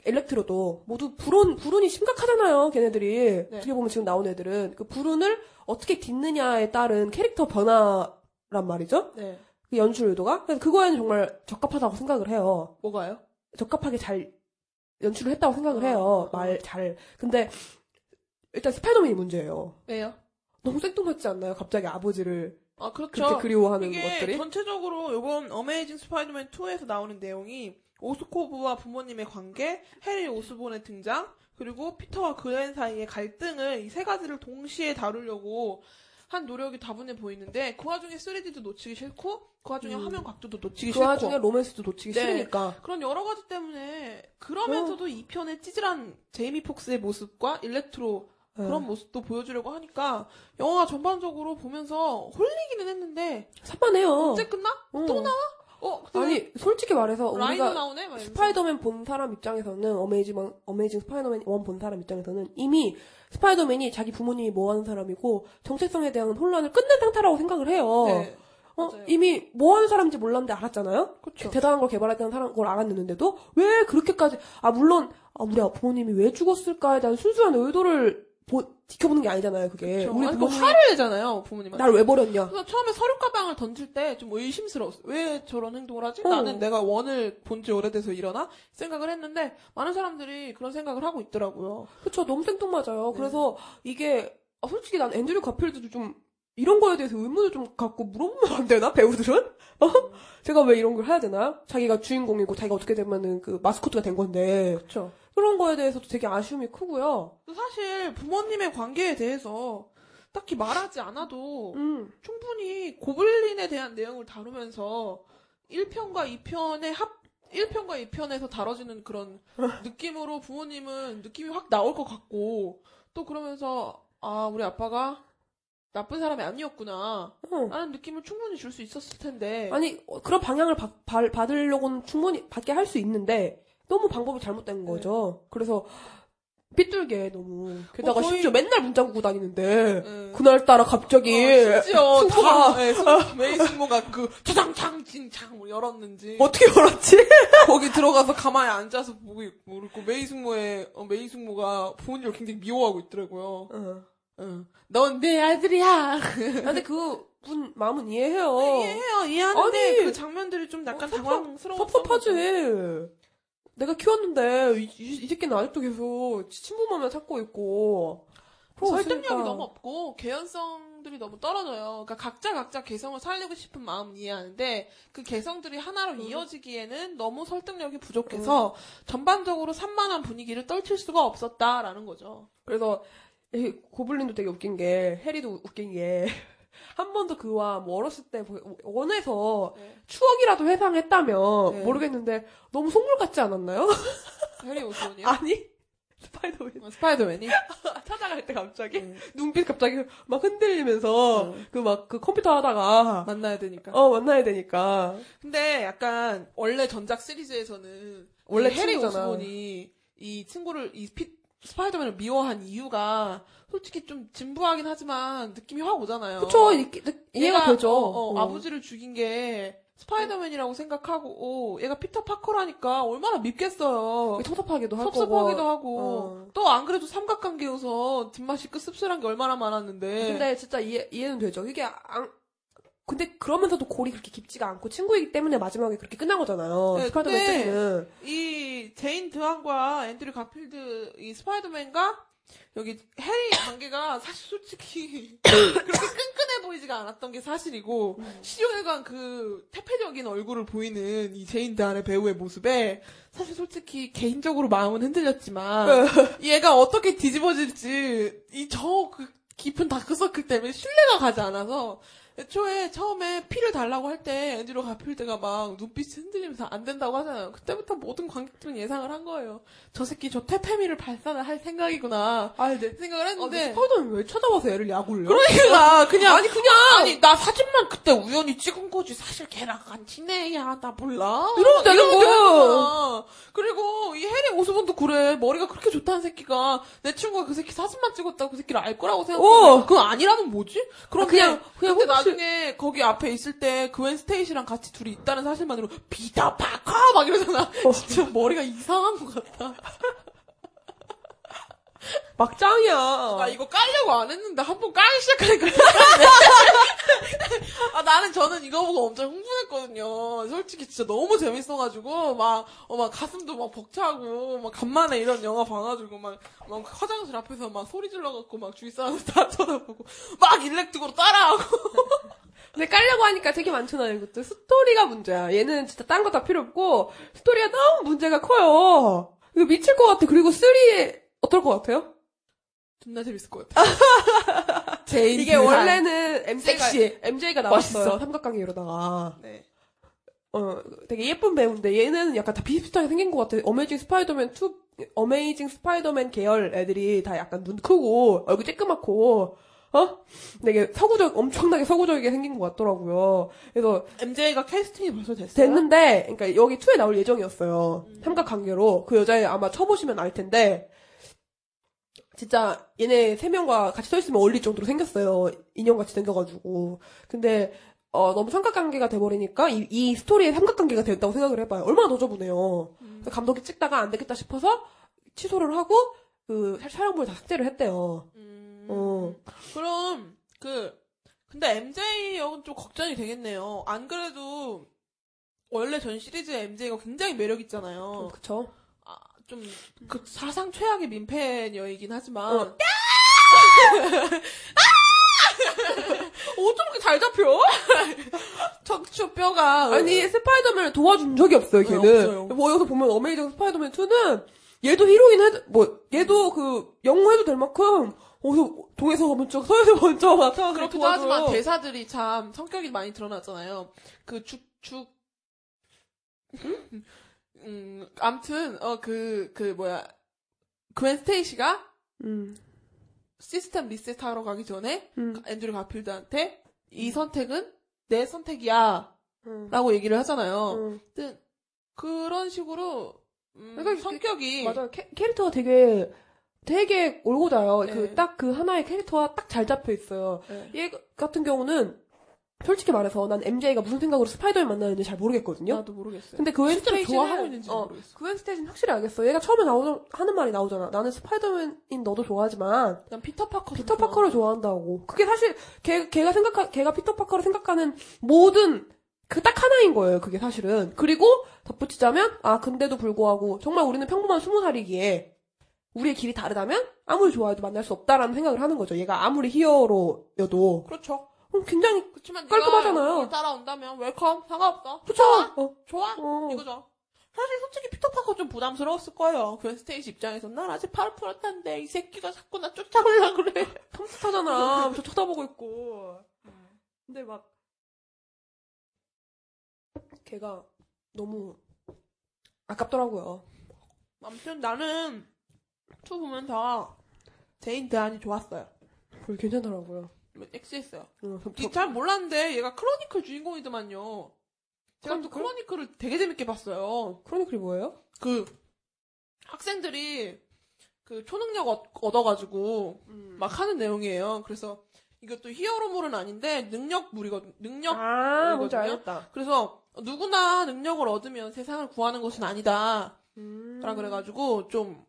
엘렉트로도 모두 불운 불운이 심각하잖아요. 걔네들이 네. 어떻게 보면 지금 나온 애들은 그 불운을 어떻게 딛느냐에 따른 캐릭터 변화란 말이죠. 네. 그 연출 의도가 그래서 그거에는 정말 적합하다고 생각을 해요. 뭐가요? 적합하게 잘 연출을 했다고 생각을 어, 해요. 어. 말 잘. 근데 일단 스파이더맨이 문제예요. 왜요? 너무 생뚱맞지 않나요? 갑자기 아버지를 아, 그렇죠. 그렇게 그리워하는 이게 것들이. 전체적으로 이번 어메이징 스파이더맨 2에서 나오는 내용이 오스코프와 부모님의 관계, 해리 오스본의 등장, 그리고 피터와 그웬 사이의 갈등을 이 세 가지를 동시에 다루려고 한 노력이 다분해 보이는데 그 와중에 3D도 놓치기 싫고 그 와중에 음. 화면 각도도 놓치기 그 싫고 와중에 로맨스도 놓치기 네. 싫으니까. 그런 여러 가지 때문에 그러면서도 2편의 찌질한 제이미 폭스의 모습과 일렉트로 네. 그런 모습도 보여주려고 하니까 영화가 전반적으로 보면서 홀리기는 했는데 산만해요. 언제 끝나? 어. 또 나와? 어, 아니 솔직히 말해서 우리가 나오네? 스파이더맨 본 사람 입장에서는 어메이징 어메이징 스파이더맨 1 본 사람 입장에서는 이미 스파이더맨이 자기 부모님이 뭐 하는 사람이고 정체성에 대한 혼란을 끝낸 상태라고 생각을 해요. 네. 어, 맞아요. 이미 뭐 하는 사람인지 몰랐는데 알았잖아요. 그쵸. 대단한 걸 개발했다는 사람 걸 알았는데도 왜 그렇게까지 아 물론 아 우리 부모님이 왜 죽었을까에 대한 순수한 의도를 보- 지켜보는 게 아니잖아요. 그게 그쵸. 우리 아니, 뭐 부모님이 화를 내잖아요, 부모님한테. 날 왜 버렸냐. 그래서 처음에 서류 가방을 던질 때 좀 의심스러웠어. 왜 저런 행동을 하지? 어. 나는 내가 one을 본 지 오래돼서 일어나? 생각을 했는데, 많은 사람들이 그런 생각을 하고 있더라고요. 그쵸 너무 생뚱맞아요. 네. 그래서 이게 아, 솔직히 난 앤드류 가필드도 좀 이런 거에 대해서 의문을 좀 갖고 물어보면 안 되나 배우들은? 어? 제가 왜 이런 걸 해야 되나요? 자기가 주인공이고 자기가 어떻게 되면은 그 마스코트가 된 건데 그쵸. 그런 거에 대해서도 되게 아쉬움이 크고요. 또 사실 부모님의 관계에 대해서 딱히 말하지 않아도 음. 충분히 고블린에 대한 내용을 다루면서 1편과 2편의 합 1편과 2편에서 다뤄지는 그런 느낌으로 부모님은 느낌이 확 나올 것 같고 또 그러면서 아 우리 아빠가 나쁜 사람이 아니었구나 어. 라는 느낌을 충분히 줄 수 있었을 텐데 아니 어, 그런 방향을 받, 받- 받으려고는 충분히 받게 할 수 있는데 너무 방법이 잘못된 거죠. 그래서 삐뚤게 너무 게다가 어, 거의- 심지어 맨날 문장 구고 다니는데 네. 그날 따라 갑자기 어, 심지어 승부가 다, 네, 승- 메이 승모가 그 차장창 진창 뭐 열었는지 어떻게 열었지? 거기 들어가서 가만히 앉아서 보고 있고 그리고 메이 승모의 어, 메이 승모가 부모님을 굉장히 미워하고 있더라고요. 어. 응. 넌 내 아들이야. 근데 그 분 마음은 이해해요. 이해해요, 이해하는데 아니, 그 장면들이 좀 약간 어, 당황스러워. 섭섭하지. 내가 키웠는데 이, 이- 이 새끼는 아직도 계속 친부모만 찾고 있고 설득력이 그러니까. 너무 없고 개연성들이 너무 떨어져요. 그러니까 각자 각자 개성을 살리고 싶은 마음은 이해하는데 그 개성들이 하나로 이어지기에는 너무 설득력이 부족해서 전반적으로 산만한 분위기를 떨칠 수가 없었다라는 거죠. 그래서 이 고블린도 되게 웃긴 게 해리도 웃긴 게 한 번도 그와 뭐 어렸을 때 보- 원해서 네. 추억이라도 회상했다면 네. 모르겠는데 너무 속물 같지 않았나요? 해리 오스본이요? 아니 스파이더맨 어, 스파이더맨이? 찾아갈 때 갑자기 음. 눈빛 갑자기 막 흔들리면서 음. 그막그 컴퓨터 하다가 만나야 되니까. 어 만나야 되니까 근데 약간 원래 전작 시리즈에서는 원래 이 해리. 오스본이 이 친구를 이 피, 스파이더맨을 미워한 이유가 솔직히 좀 진부하긴 하지만 느낌이 확 오잖아요. 그쵸 이- 이- 이해가 되죠. 어, 어, 어. 아버지를 죽인 게 스파이더맨이라고 생각하고 어, 얘가 피터 파커라니까 얼마나 밉겠어요. 섭섭하기도 하고 섭섭하기도 하고 어. 또안 그래도 삼각관계여서 뒷맛이 그 씁쓸한 게 얼마나 많았는데 근데 진짜 이해, 이해는 되죠. 이게 안, 근데 그러면서도 골이 그렇게 깊지가 않고 친구이기 때문에 마지막에 그렇게 끝난 거잖아요. 네, 스파이더맨 근데 3는. 이 데인 드한과 앤드류 가필드 이 스파이더맨과 여기 해리 관계가 사실 솔직히 그렇게 끈끈해 보이지가 않았던 게 사실이고 시종일관 그 퇴폐적인 얼굴을 보이는 이 데인 드한의 배우의 모습에 사실 솔직히 개인적으로 마음은 흔들렸지만 얘가 어떻게 뒤집어질지 이 저 그 깊은 다크서클 때문에 신뢰가 가지 않아서 애초에 처음에 피를 달라고 할 때 앤드류 가필드가 막 눈빛이 흔들리면서 안 된다고 하잖아요. 그때부터 모든 관객들은 예상을 한 거예요. 저 새끼 저 퇴폐미를 발산을 할 생각이구나 아, 네. 생각을 아, 했는데 스파이더맨 왜 찾아와서 애를 야구를? 그러니까 그냥 아니, 그냥! 아니 나 사진만 그때 우연히 찍은 거지 사실 걔랑 안 친해야 나 몰라 이러면 되는 거야. 그리고 이 해리 오스본도 그래 머리가 그렇게 좋다는 새끼가 내 친구가 그 새끼 사진만 찍었다고 그 새끼를 알 거라고 생각해 어. 그건 아니라면 뭐지? 그럼 아, 그냥- 그냥 나중에 거기 앞에 있을 때 그웬 스테이시랑 같이 둘이 있다는 사실만으로 피터 파커 막 이러잖아. 진짜 머리가 이상한 것 같아 막장이야. 아, 이거 깔려고 안 했는데 한번 깔기 시작하니까. 아, 나는 저는 이거 보고 엄청 흥분했거든요. 솔직히 진짜 너무 재밌어가지고, 막, 어, 막 가슴도 막 벅차고, 막 간만에 이런 영화 봐가지고, 막, 막 화장실 앞에서 막 소리 질러갖고, 막 주위 사람들 다 쳐다보고, 막 일렉트고로 따라하고. 근데 깔려고 하니까 되게 많잖아요, 이것도. 스토리가 문제야. 얘는 진짜 딴 거 다 필요 없고, 스토리가 너무 문제가 커요. 이거 미칠 것 같아. 그리고 3에 어떨 것 같아요? 존나 재밌을 것 같아. 제인 이게. 원래는 MJ가. MJ가 나왔어요. 멋있어. 삼각관계 이러다가. 네. 어, 되게 예쁜 배우인데 얘는 약간 다 비슷비슷하게 생긴 것 같아. 어메이징 스파이더맨 2, 어메이징 스파이더맨 계열 애들이 다 약간 눈 크고 얼굴 쬐끄맣고 어? 되게 서구적 엄청나게 서구적이게 생긴 것 같더라고요. 그래서 MJ가 캐스팅이 벌써 됐어요? 됐는데 그러니까 여기 2에 나올 예정이었어요. 삼각관계로 그 여자애 아마 쳐보시면 알 텐데 진짜 얘네 세 명과 같이 서 있으면 어울릴 정도로 생겼어요. 인형 같이 생겨가지고. 근데 어, 너무 삼각관계가 돼버리니까 이, 이 스토리에 삼각관계가 됐다고 생각을 해봐요. 얼마나 너저분해요. 그래서 감독이 찍다가 안 되겠다 싶어서 취소를 하고 그 촬영부를 다 삭제를 했대요. 음, 어. 그럼 그 근데 MJ 역은 좀 걱정이 되겠네요. 안 그래도 원래 전 시리즈의 MJ가 굉장히 매력 있잖아요. 그쵸? 좀 그 사상 최악의 민폐 여이긴 하지만 어. 어쩜 이렇게 잘 잡혀? 척추 뼈가 아니 스파이더맨을 도와준 적이 없어요. 걔는. 네. 뭐 여기서 보면 어메이징 스파이더맨 2는 얘도 히로인 해도 뭐 얘도 그 영웅 해도 될 만큼 어디서 동에서 먼저 서에서 먼저 나타나서 그렇기도 도와줘요. 하지만 대사들이 참 성격이 많이 드러나잖아요. 그 죽, 죽, 음, 암튼, 어, 그, 그, 뭐야. 그웬 스테이시가 음, 시스템 리셋하러 가기 전에 음, 앤드류 가필드한테 이 선택은 내 선택이야. 음. 라고 얘기를 하잖아요. 음. 그런 식으로, 음, 그러니까 성격이. 맞아요. 캐, 캐릭터가 되게 되게 올곧아요. 네. 그딱 그 하나의 캐릭터가 딱 잘 잡혀 있어요. 네. 얘 같은 경우는 솔직히 말해서 난 MJ가 무슨 생각으로 스파이더맨 만나는지 잘 모르겠거든요. 나도 모르겠어요. 근데 그웬 실제로 스테이시는 좋아하고 있는지 어, 모르겠어. 그웬 스테이시는 확실히 알겠어. 얘가 처음에 나오는 하는 말이 나오잖아. 나는 스파이더맨인 너도 좋아하지만 난 피터 파커. 피터 파커를 좋아한다고. 그게 사실 걔 걔가 생각하 걔가 피터 파커를 생각하는 모든 그 딱 하나인 거예요. 그게 사실은. 그리고 덧붙이자면 아 근데도 불구하고 정말 우리는 평범한 스무 살이기에 우리의 길이 다르다면 아무리 좋아해도 만날 수 없다라는 생각을 하는 거죠. 얘가 아무리 히어로여도 그렇죠. 음, 굉장히 그렇지만 깔끔하잖아요. 따라온다면 welcome 상관없어. 그쵸? 좋아. 어, 좋아. 어. 이거죠. 사실 솔직히 피터 파커 좀 부담스러웠을 거예요. 그 스테이시 입장에서 난 아직 팔 풀었는데 이 새끼가 자꾸 나 쫓아오려 그래. 탐스타잖아. 저 쳐다보고 있고. 근데 막 걔가 너무 아깝더라고요. 아무튼 나는 two 보면 다 데인 드한이 좋았어요. 그게 괜찮더라고요. 섹시했어요. 저- 잘 몰랐는데 얘가 크로니클 주인공이더만요. 제가 또 크로니클? 크로니클을 되게 재밌게 봤어요. 크로니클이 뭐예요? 그 학생들이 그 초능력 얻- 얻어가지고 음. 막 하는 내용이에요. 그래서 이것도 히어로물은 아닌데 능력물이거든. 능력. 아, 뭔지? 알겠다. 그래서 누구나 능력을 얻으면 세상을 구하는 것은 아니다. 음. 그래가지고 좀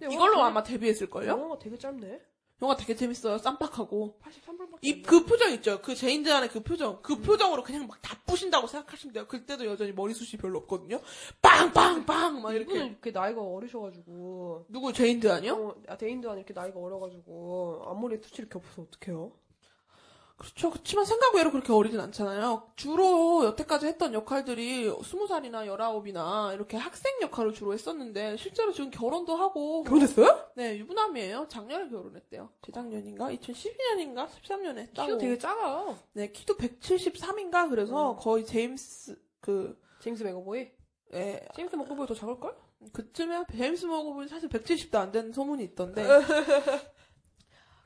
이걸로 아마 데뷔했을 걸요? 되게- 영화가 되게 짧네. 영화 되게 재밌어요. 쌈박하고. 83분밖에 이 그 표정 있죠. 그 데인 드한의 그 표정. 그 표정으로 그냥 막 다 부신다고 생각하시면 돼요. 그때도 여전히 머리숱이 별로 없거든요. 빵빵빵 막 이렇게. 이렇게 나이가 어리셔가지고. 누구 데인 드한이요? 어, 아, 안 이렇게 나이가 어려가지고 앞머리에 숱이 이렇게 없어서 어떡해요? 그렇죠. 그렇지만 생각 외로 그렇게 어리진 않잖아요. 주로 여태까지 했던 역할들이 스무 살이나 열아홉이나 이렇게 학생 역할을 주로 했었는데 실제로 지금 결혼도 하고 결혼했어요? 네 유부남이에요. 작년에 결혼했대요. 재작년인가 2012년인가 13년에 했다고. 키도 되게 작아요. 네 키도 173인가 그래서 음. 거의 제임스 그 제임스 맥어보이? 예, 제임스 맥어보이 더 작을걸? 그쯤에 제임스 먹어보면 사실 170도 안 되는 소문이 있던데.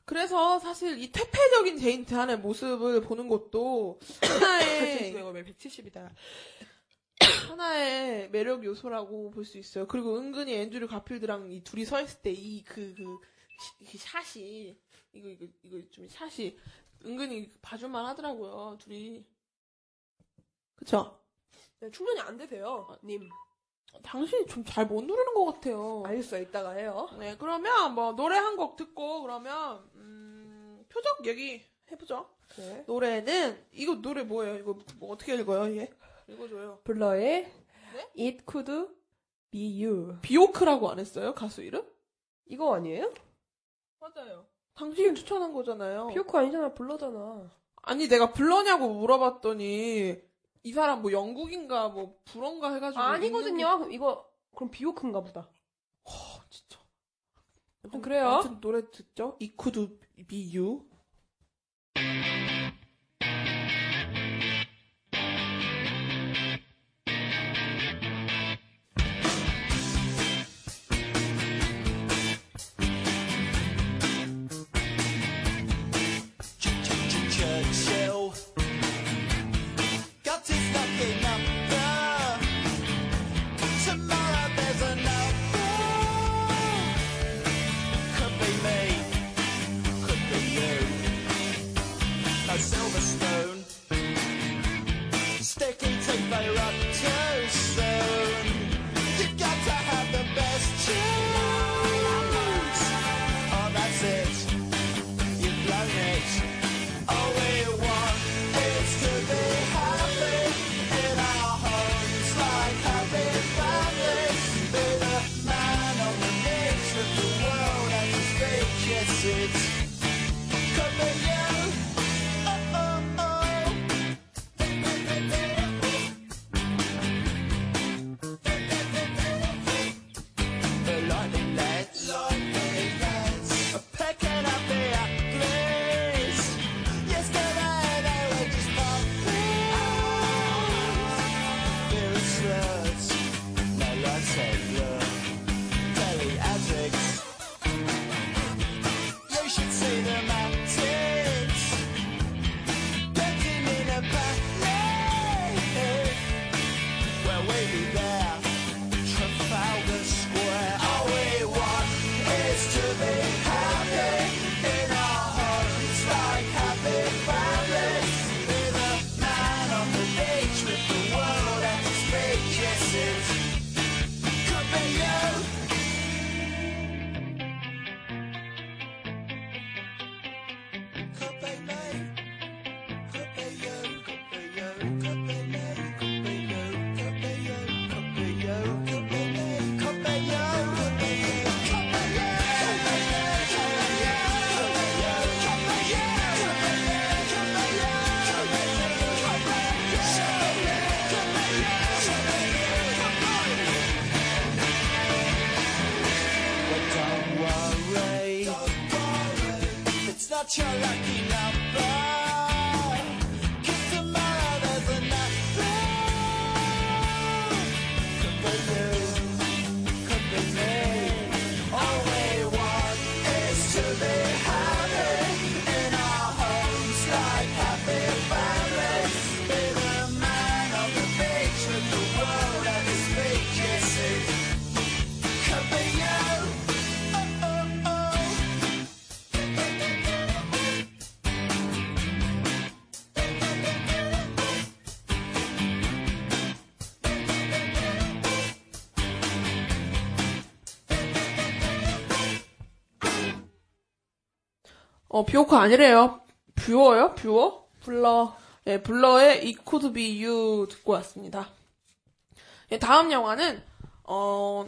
그래서 사실 이 퇴폐적인 데인 드한의 모습을 보는 것도 하나의 맥어보이 170이다. 하나의 매력 요소라고 볼 수 있어요. 그리고 은근히 앤드류 가필드랑 이 둘이 서 있을 때 이 그 그 샷이 이거 이거 이거 좀 샷이 은근히 봐줄만 하더라고요. 둘이 그쵸? 네, 충전이 안 되세요, 님. 당신이 좀 잘 못 누르는 것 같아요. 알겠어요, 이따가 해요. 네, 그러면 뭐 노래 한 곡 듣고 그러면 음, 표적 얘기 해보죠. 네. 노래는 이거 노래 뭐예요? 이거 뭐 어떻게 읽어요? 얘 읽어줘요. 블러의 네? It Could Be You. 비오크라고 안 했어요? 가수 이름? 이거 아니에요? 맞아요. 당신이 추천한 거잖아요. 피오크 아니잖아, 블러잖아. 아니 내가 불러냐고 물어봤더니 이 사람 뭐 영국인가 뭐 불어인가 해가지고 아니거든요. 그럼 이거 그럼 비오크인가 보다. 게- 어, 진짜. 아무튼 그래요. 아무튼 노래 듣죠. It could be you. 어, 비오카 아니래요. 뷰어요? 뷰어? 블러. 예, 블러의 Could Be You 듣고 왔습니다. 예, 다음 영화는, 어,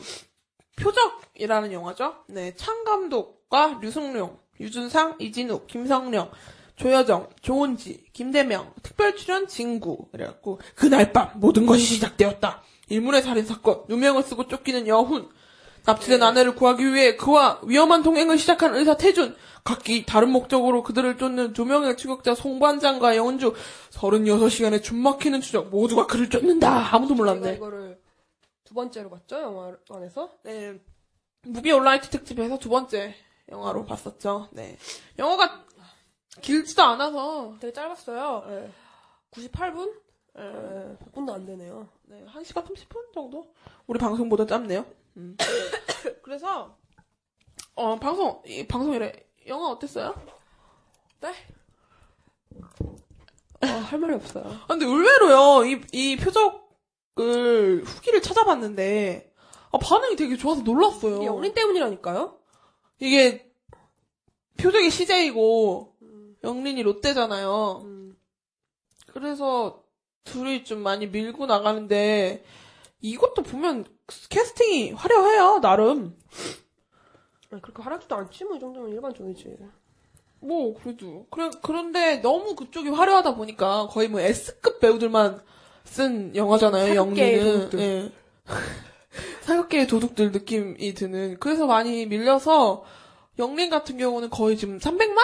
표적이라는 영화죠. 네, 창 감독과 류승룡, 유준상, 이진욱, 김성령, 조여정, 조은지, 김대명, 특별 출연 진구. 그래갖고, 그날 밤 모든 것이 시작되었다. 의문의 살인 사건, 누명을 쓰고 쫓기는 여훈, 납치된 아내를 구하기 위해 그와 위험한 동행을 시작한 의사 태준, 각기 다른 목적으로 그들을 쫓는 두 명의 추격자 송반장과 영은주, 36시간의 줌 막히는 추적, 모두가 그를 쫓는다. 아무도 몰랐네. 이거를 두 번째로 봤죠 영화관에서. 네. 무비 온라이트 특집에서 두 번째 영화로 봤었죠. 네. 영화가 길지도 않아서, 되게 짧았어요. 네. 98분? 네. 네, 100분도 안 되네요. 네, 1시간 30분 정도? 우리 방송보다 짧네요. 음. 그래서, 어, 방송, 이 방송이래. 영화 어땠어요? 네? 어, 할 말이 없어요. 아, 근데 의외로요, 이, 이 표적을, 후기를 찾아봤는데, 아, 반응이 되게 좋아서 놀랐어요. 영린 때문이라니까요? 이게, 표적이 CJ고, 영린이 롯데잖아요. 음, 그래서, 둘이 좀 많이 밀고 나가는데, 이것도 보면, 캐스팅이 화려해요, 나름. 아니, 그렇게 화려지도 않지 뭐 이 정도면 일반적이지. 뭐, 그래도. 그래, 그런데 너무 그쪽이 화려하다 보니까 거의 뭐 S급 배우들만 쓴 영화잖아요, 사극계의 영리는. 도둑들. 예. 사극계의 도둑들 느낌이 드는. 그래서 많이 밀려서, 영린 같은 경우는 거의 지금 300만을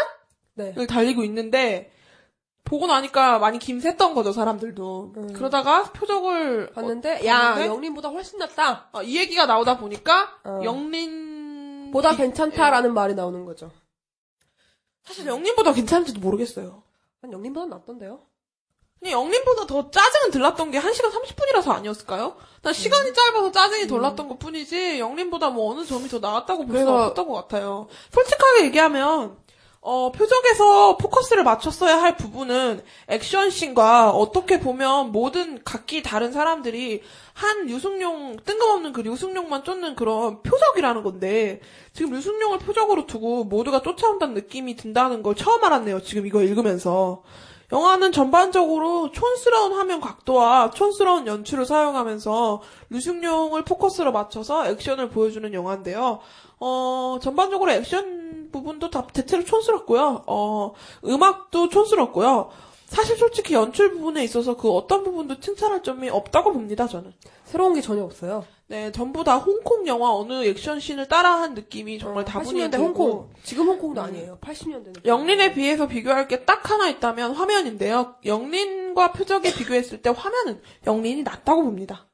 네. 달리고 있는데, 보고 나니까 많이 김샜던 거죠, 사람들도. 음. 그러다가 표적을. 봤는데 어, 야 봤는데 영린보다 훨씬 낫다. 어, 이 얘기가 나오다 보니까, 어. 영린. 보다 이- 괜찮다라는 말이 나오는 거죠. 사실 영린보다 괜찮은지도 모르겠어요. 난 영린보다 낫던데요. 그냥 영린보다 더 짜증은 덜 났던 게 1시간 30분이라서 아니었을까요? 난 시간이 음. 짧아서 짜증이 덜 났던 것 뿐이지, 영린보다 뭐 어느 점이 더 나았다고 볼 수는 없었던 것 같아요. 솔직하게 얘기하면, 어, 표적에서 포커스를 맞췄어야 할 부분은 액션씬과 어떻게 보면 모든 각기 다른 사람들이 한 류승룡, 뜬금없는 그 류승룡만 쫓는 그런 표적이라는 건데, 지금 류승룡을 표적으로 두고 모두가 쫓아온다는 느낌이 든다는 걸 처음 알았네요. 지금 이거 읽으면서. 영화는 전반적으로 촌스러운 화면 각도와 촌스러운 연출을 사용하면서 류승룡을 포커스로 맞춰서 액션을 보여주는 영화인데요. 어, 전반적으로 액션 부분도 다 대체로 촌스럽고요. 어, 음악도 촌스럽고요. 사실 솔직히 연출 부분에 있어서 그 어떤 부분도 칭찬할 점이 없다고 봅니다, 저는. 새로운 게 전혀 없어요. 네, 전부 다 홍콩 영화 어느 액션씬을 따라한 느낌이 정말 다분히 80년대 들고 홍콩. 지금 홍콩도 음. 아니에요. 80년대 느낌. 영린에 비해서 비교할 게 딱 하나 있다면 화면인데요. 영린과 표적에 비교했을 때 화면은 영린이 낫다고 봅니다.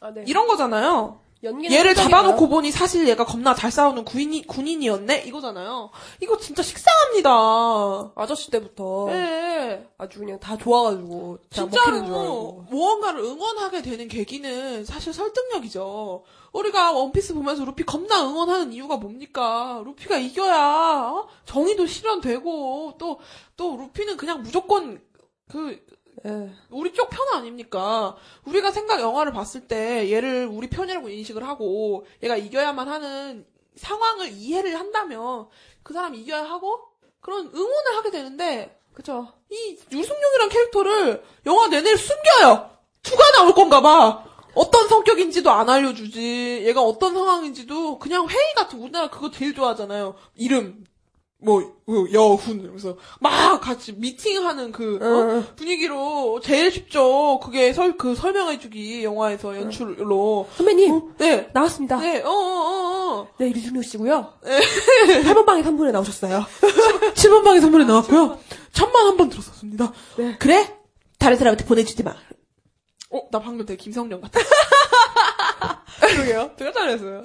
아, 네. 이런 거잖아요. 얘를? 잡아놓고 보니 사실 얘가 겁나 잘 싸우는 군인, 군인이었네? 이거잖아요. 이거 진짜 식상합니다. 아저씨 때부터 네. 아주 그냥 다 좋아가지고 진짜로. 무언가를 응원하게 되는 계기는 사실 설득력이죠. 우리가 원피스 보면서 루피 겁나 응원하는 이유가 뭡니까? 루피가 이겨야 어? 정의도 실현되고 또 또 루피는 그냥 무조건 그 예. 우리 쪽 편 아닙니까? 우리가 생각 영화를 봤을 때 얘를 우리 편이라고 인식을 하고 얘가 이겨야만 하는 상황을 이해를 한다면 그 사람 이겨야 하고 그런 응원을 하게 되는데 그쵸. 이 유승용이란 캐릭터를 영화 내내 숨겨요. 투가 나올 건가 봐. 어떤 성격인지도 안 알려주지. 얘가 어떤 상황인지도 그냥 회의 같은 우리나라 그거 제일 좋아하잖아요. 이름 뭐 어, 여훈 이러면서 막 같이 미팅하는 그 어? 응. 분위기로 제일 쉽죠. 그게 설 그 설명해주기 영화에서 연출로. 선배님 네. 나왔습니다. 네, 어, 어, 어, 어. 네, 류준호 씨고요. 8번 방에 3분에 나오셨어요. 7번 방에 선물에 나왔고요. 천만 한 번 들었었습니다. 네. 그래? 다른 사람한테 보내주지 마. 어, 나 방금 되게 김성령 같아. 그러게요. 제가 잘했어요.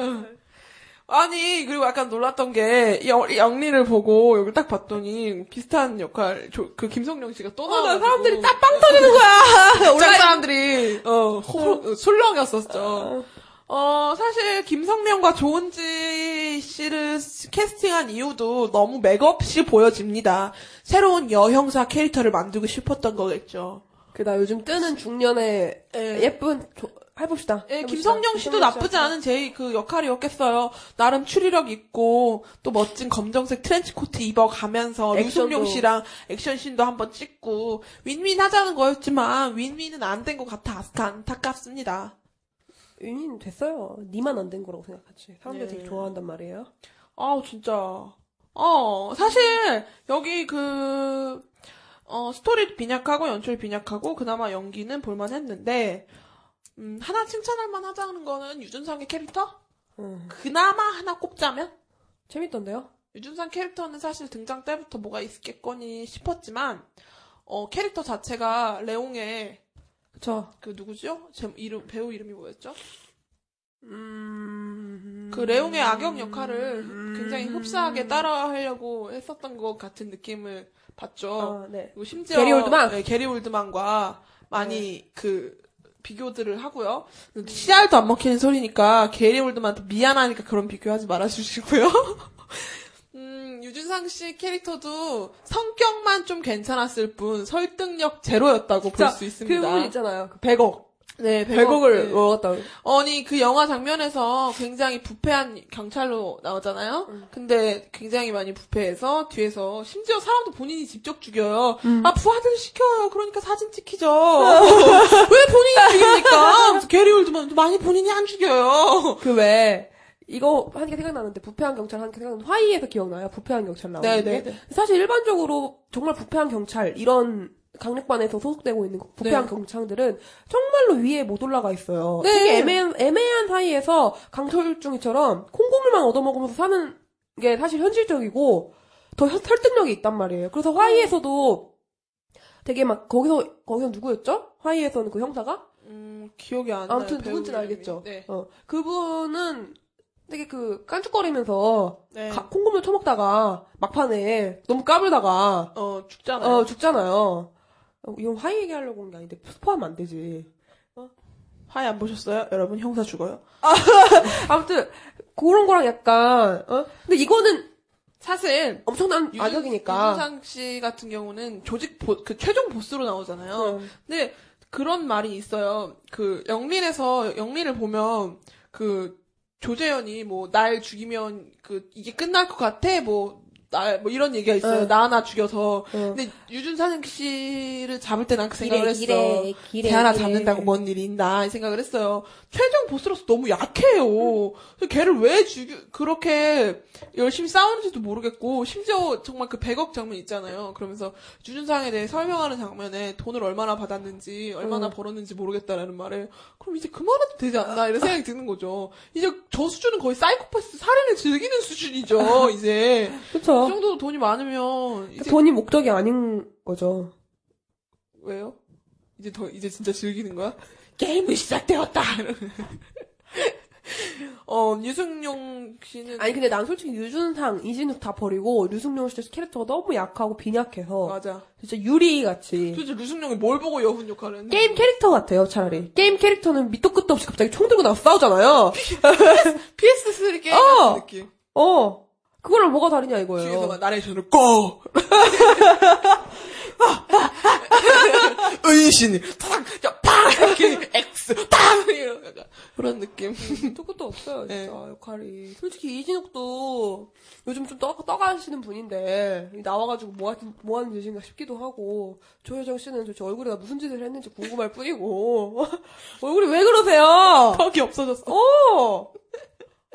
아니, 그리고 약간 놀랐던 게, 이 영- 이 영리를 보고 여기 딱 봤더니 비슷한 역할, 조- 그 김성령 씨가 또 어, 나와. 나 사람들이 딱빵 터지는 거야. 직장 사람들이, 어, 호, 어, 술렁이었었죠. 어, 사실, 김성명과 조은지 씨를 캐스팅한 이유도 너무 맥없이 보여집니다. 새로운 여형사 캐릭터를 만들고 싶었던 거겠죠. 그다 요즘 뜨는 중년의 예. 조- 해봅시다. 예, 해봅시다. 김성령 씨도 나쁘지 않은 제그 역할이었겠어요. 나름 추리력 있고 또 멋진 검정색 트렌치 코트 입어가면서. 류승용 씨랑 액션씬도 한번 찍고 윈윈 하자는 거였지만 윈윈은 안 된 것 같아 안타깝습니다. 윤인 됐어요. 니만 안 된 거라고 생각하지. 사람들이 예. 되게 좋아한단 말이에요. 아우 진짜. 어 사실 여기 그 어, 스토리 빈약하고 연출 빈약하고 그나마 연기는 볼만했는데 음, 하나 칭찬할 만 하자는 거는 유준상의 캐릭터 음. 그나마 하나 꼽자면 재밌던데요? 유준상 캐릭터는 사실 등장 때부터 뭐가 있겠거니 싶었지만 어 캐릭터 자체가 레옹의 그쵸. 그 누구죠? 제 이름 배우 이름이 뭐였죠? 음... 그 레옹의 악역 역할을 굉장히 흡사하게 따라하려고 했었던 것 같은 느낌을 받죠. 아, 네. 그리고 심지어 게리 올드만? 네, 게리 올드만과 많이 그 비교들을 하고요. 씨알도 안 먹히는 소리니까 게리 올드만한테 미안하니까 그런 비교하지 말아주시고요. 음, 유준상 씨 캐릭터도 성격만 좀 괜찮았을 뿐 설득력 제로였다고 볼 자, 수 있습니다. 그 부분 있잖아요. 그 100억. 네, 100억을 네. 먹었다. 아니 그 영화 장면에서 굉장히 부패한 경찰로 나오잖아요. 근데 굉장히 많이 부패해서 뒤에서 심지어 사람도 본인이 직접 죽여요. 아 부하들 시켜요. 그러니까 사진 찍히죠. 왜 본인이 죽입니까? 게리 올드만도 많이 본인이 안 죽여요. 그 왜, 이거 하니까 생각나는데, 부패한 경찰 하니까 생각나는 화이에서 기억나요? 부패한 경찰 나오는 네, 게. 네, 네. 사실 일반적으로 정말 부패한 경찰, 이런 강력반에서 소속되고 있는 부패한 네. 경찰들은 정말로 위에 못 올라가 있어요. 네. 되게 애매한, 애매한 사이에서 강철중이처럼 콩고물만 얻어먹으면서 사는 게 사실 현실적이고 더 현- 설득력이 있단 말이에요. 그래서 화이에서도 되게 막 거기서 거기서 누구였죠? 화이에서는 그 형사가 음 기억이 안 나요. 아무튼 누군지는. 알겠죠. 네. 어 그분은 되게 그 깐죽거리면서 네. 가- 콩고물 처먹다가 막판에 너무 까불다가 어 죽잖아요. 어 죽잖아요. 어, 이건 화이 얘기하려고 온게 아닌데 스포하면 안 되지. 화해 안 보셨어요? 여러분 형사 죽어요. 아무튼 그런 거랑 약간 어? 근데 이거는 사실 엄청난 유준- 악역이니까. 유준상 씨 같은 경우는 조직 보, 그 최종 보스로 나오잖아요. 음. 근데 그런 말이 있어요. 그 영린에서 영린을 보면 그 조재현이 뭐 날 죽이면 그 이게 끝날 것 같아 뭐. 날, 뭐 이런 얘기가 있어요. 응. 나 하나 죽여서. 응. 근데 유준상 씨를 잡을 때 난 그 생각을 했어. 이래, 기래, 쟤 하나 기래. 잡는다고 뭔 일이 있나 이 생각을 했어요. 최종 보스로서 너무 약해요. 그래서 걔를 왜 죽여 그렇게 열심히 싸우는지도 모르겠고 심지어 정말 그 100억 장면 있잖아요. 그러면서 유준상에 대해 설명하는 장면에 돈을 얼마나 받았는지 얼마나 음. 벌었는지 모르겠다라는 말에 그럼 이제 그만해도 되지 않나 이런 생각이 드는 거죠. 이제 저 수준은 거의 사이코패스 살인을 즐기는 수준이죠. 이제 그 쵸. 그 정도 돈이 많으면 이제 돈이 목적이 아닌 거죠. 왜요? 이제 더 이제 진짜 즐기는 거야? 게임이 시작되었다. 어, 류승룡 씨는. 아니 근데 난 솔직히 유준상, 이진욱 다 버리고 류승룡 씨 캐릭터가 너무 약하고 빈약해서 맞아. 진짜 유리 같이 도대체 류승룡이 뭘 보고 여훈 역할을 했는데. 게임 캐릭터 같아요 차라리 게임 캐릭터는 밑도 끝도 없이 갑자기 총 들고 나서 싸우잖아요. PS3 게임 어! 같은 느낌. 어 그거랑 뭐가 다르냐 뒤에서 이거예요. 막 나레이션을 꺼! 은신이 탁! 자, 팍! 이렇게 X! 약간 그런 느낌. 밑도 끝도 없어요 진짜 네. 역할이. 솔직히 이진욱도 요즘 좀 떠, 떠가시는 분인데 나와가지고 뭐, 하는, 뭐 하는 짓인가 싶기도 하고 조효정 씨는 도대체 얼굴에다 무슨 짓을 했는지 궁금할 뿐이고 얼굴이 왜 그러세요? 턱이 없어졌어. 어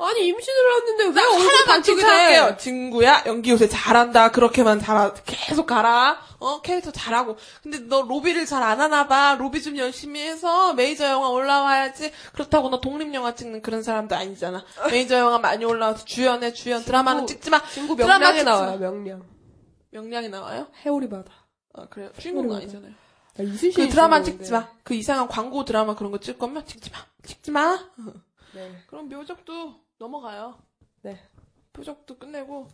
아니 임신을 했는데 왜 얼굴 반쪽이 칭찬할게요. 돼? 친구야, 연기 요새 잘한다. 그렇게만 잘하, 계속 가라. 어, 캐릭터 잘하고. 근데 너 로비를 잘 안 하나 봐. 로비 좀 열심히 해서 메이저 영화 올라와야지. 그렇다고 너 독립 영화 찍는 그런 사람도 아니잖아. 메이저 영화 많이 올라와서 주연해, 주연. 드라마는 찍지 마. 친구 명량에 나와요 마. 명량 명량이 나와요? 해오리 바다 아, 그래요? 주인공은 아니잖아요. 아, 그 드라마. 찍지 마. 그 이상한 광고 드라마 그런 거 찍을 거면 찍지 마. 찍지 마. 네. 그럼 묘적도 넘어가요. 네. 묘적도 끝내고.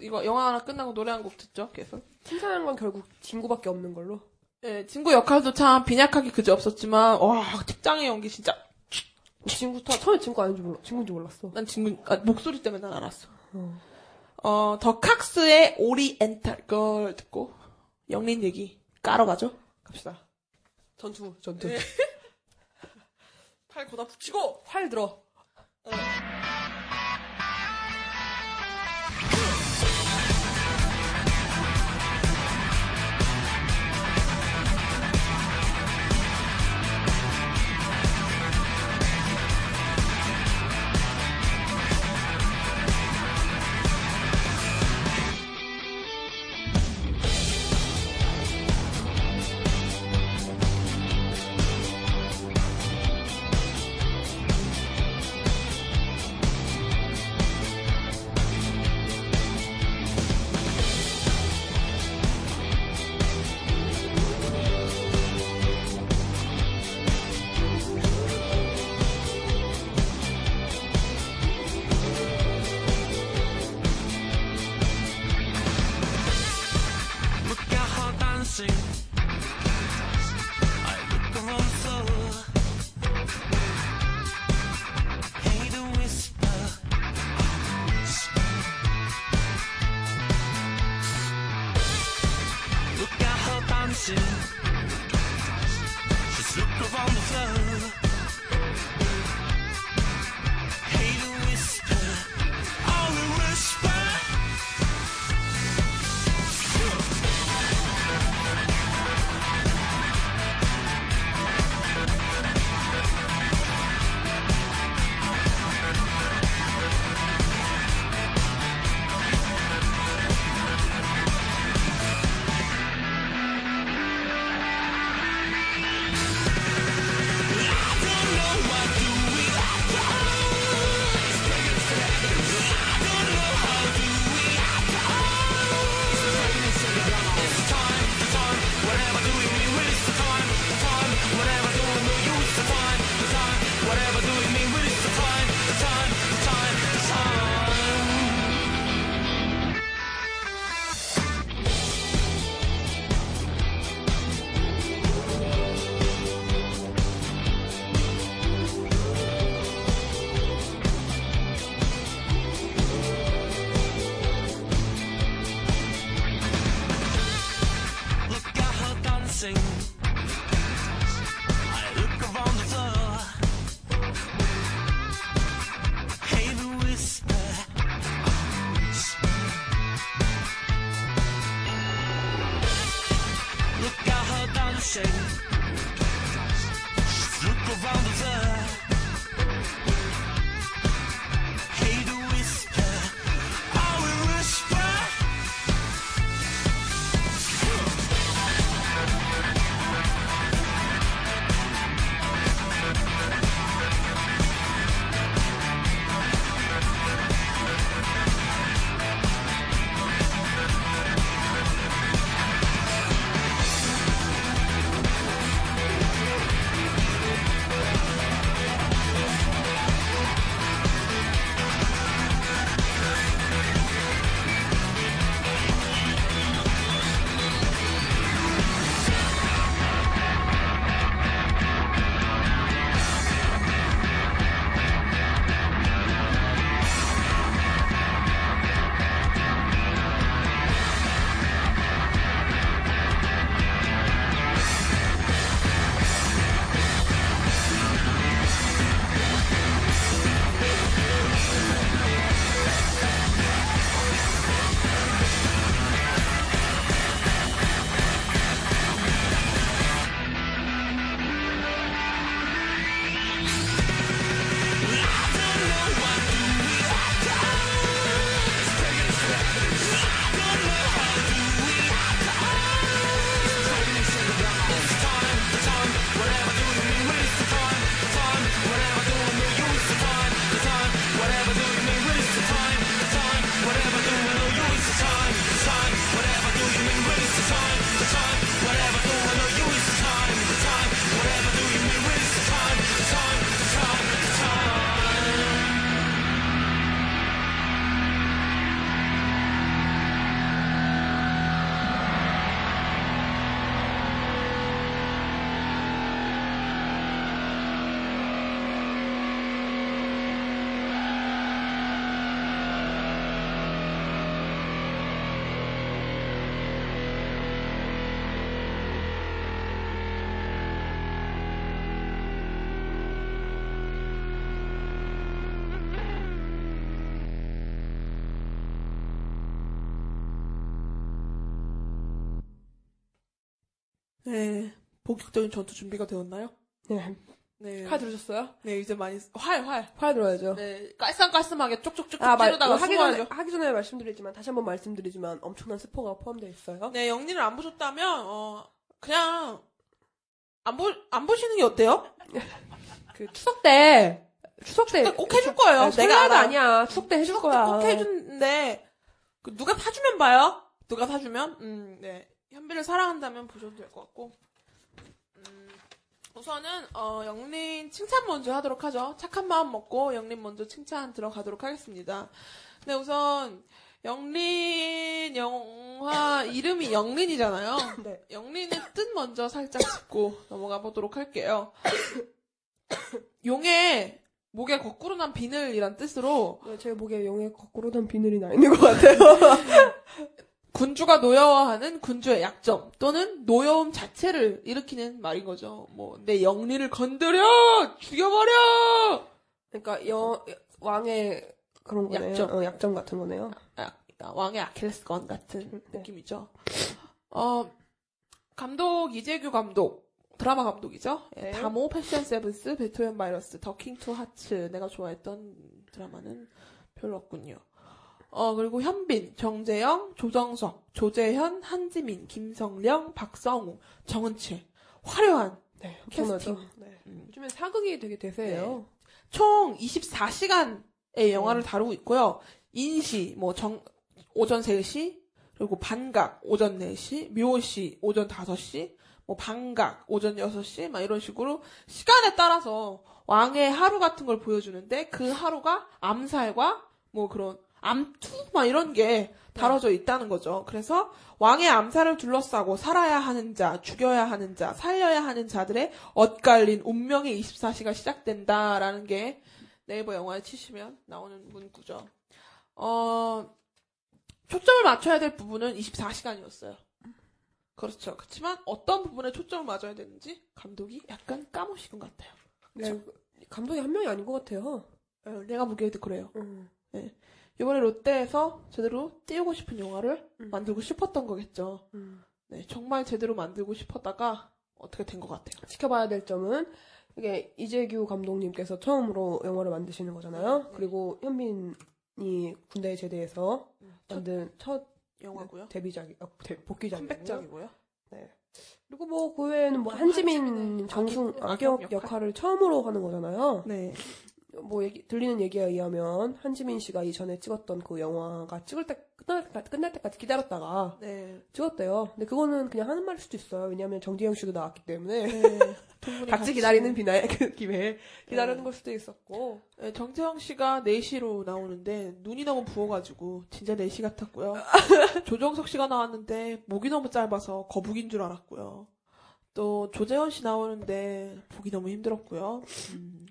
이거 영화 하나 끝나고 노래 한 곡 듣죠, 계속. 칭찬한 건 결국 진구밖에 없는 걸로 예, 친구 역할도 참 빈약하게 그지 없었지만, 와, 직장의 연기 진짜. 친구 타 처음에 친구 아닌지 몰라 친구인지 몰랐어 난 친구, 아, 목소리 때문에 난 알았어. 어, 더 칵스의 오리엔탈 걸 듣고, 영린 얘기 깔아가죠? 갑시다 전투 전투 네. 팔 거다 붙이고! 활 들어 Uh. 본격적인 전투 준비가 되었나요? 네. 네. 칼 들으셨어요? 네, 이제 많이, 활, 활. 칼 들어야죠. 네, 깔쌈깔쌈하게 쪽쪽쪽 아, 말, 찌르다가 하기 전에. 하기 전에 말씀드리지만, 다시 한번 말씀드리지만, 엄청난 스포가 포함되어 있어요. 네, 영리를 안 보셨다면, 어, 그냥, 안 보, 안 보시는 게 어때요? 그, 추석 때, 추석 때. 꼭 해줄 거예요. 아, 내가 알아. 아니야. 추석 때 해줄 추석 거야. 때꼭 해주는데, 그 누가 사주면 봐요? 누가 사주면? 음, 네. 현비를 사랑한다면 보셔도 될 것 같고. 음, 우선은, 어, 영린 칭찬 먼저 하도록 하죠. 착한 마음 먹고 영린 먼저 칭찬 들어가도록 하겠습니다. 네, 우선, 영린 영화 이름이 영린이잖아요. 네. 영린의 뜻 먼저 살짝 짚고 넘어가 보도록 할게요. 용의 목에 거꾸로 난 비늘이란 뜻으로 네, 제 목에 용에 거꾸로 단 비늘이 나 있는 것 같아요. 군주가 노여워하는 군주의 약점 또는 노여움 자체를 일으키는 말인 거죠. 뭐 내 영리를 건드려 죽여버려. 그러니까, 여, 왕의 그런 거네요. 약점. 어, 약점 같은 거네요. 아, 왕의 아킬레스건 같은 네. 느낌이죠. 어 감독 이재규 감독 드라마 감독이죠. 예, 네. 다모 패션 세븐티스 베토벤 바이러스 더킹 투 하츠 내가 좋아했던 드라마는 별로 없군요. 어 그리고 현빈, 정재영, 조정석, 조재현, 한지민, 김성령, 박성웅, 정은채 화려한 네. 캐스팅. 네. 음. 요즘엔 사극이 되게 대세예요. 총 24시간의 영화를 다루고 있고요. 인시, 뭐, 정, 오전 3시, 그리고 반각, 오전 4시, 묘시, 오전 5시, 뭐, 반각, 오전 6시, 막 이런 식으로 시간에 따라서 왕의 하루 같은 걸 보여주는데 그 하루가 암살과 뭐 그런 암투, 막 이런 게 다뤄져 있다는 거죠. 그래서 왕의 암살을 둘러싸고 살아야 하는 자, 죽여야 하는 자, 살려야 하는 자들의 엇갈린 운명의 24시가 시작된다라는 게 네이버 영화에 치시면 나오는 문구죠. 어, 초점을 맞춰야 될 부분은 24시간이었어요. 그렇죠. 그렇지만 어떤 부분에 초점을 맞춰야 되는지 감독이 약간 까무시는 것 같아요. 네, 감독이 한 명이 아닌 것 같아요. 어, 내가 보기에도 그래요. 음. 이번에 롯데에서 제대로 띄우고 싶은 영화를 음. 만들고 싶었던 거겠죠. 음. 네, 정말 제대로 만들고 싶었다가 어떻게 된 것 같아요. 지켜봐야 될 점은 이게 이재규 감독님께서 처음으로 영화를 만드시는 거잖아요. 네. 그리고 현빈이 군대에 제대해서 첫 만든 첫 영화고요. 데뷔작이 어, 데, 복귀작이고요. 컴백작이고요. 그리고 뭐 그 외에는 뭐좀 한지민 정승 악역, 악역 역할을 처음으로 하는 거잖아요. 네. 뭐 얘기, 들리는 얘기에 의하면 한지민 씨가 이전에 찍었던 그 영화가 찍을 때 끝날 때까지 끝날 때까지 기다렸다가 네. 찍었대요. 근데 그거는 그냥 하는 말일 수도 있어요. 왜냐하면 정지영 씨도 나왔기 때문에 네. 같이 기다리는 비나의 그 기회에 기다리는 네. 걸 수도 있었고 네, 정태영 씨가 4시로 나오는데 눈이 너무 부어가지고 진짜 4시 같았고요. 조정석 씨가 나왔는데 목이 너무 짧아서 거북인 줄 알았고요. 또 조재현 씨 나오는데 보기 너무 힘들었고요. 음.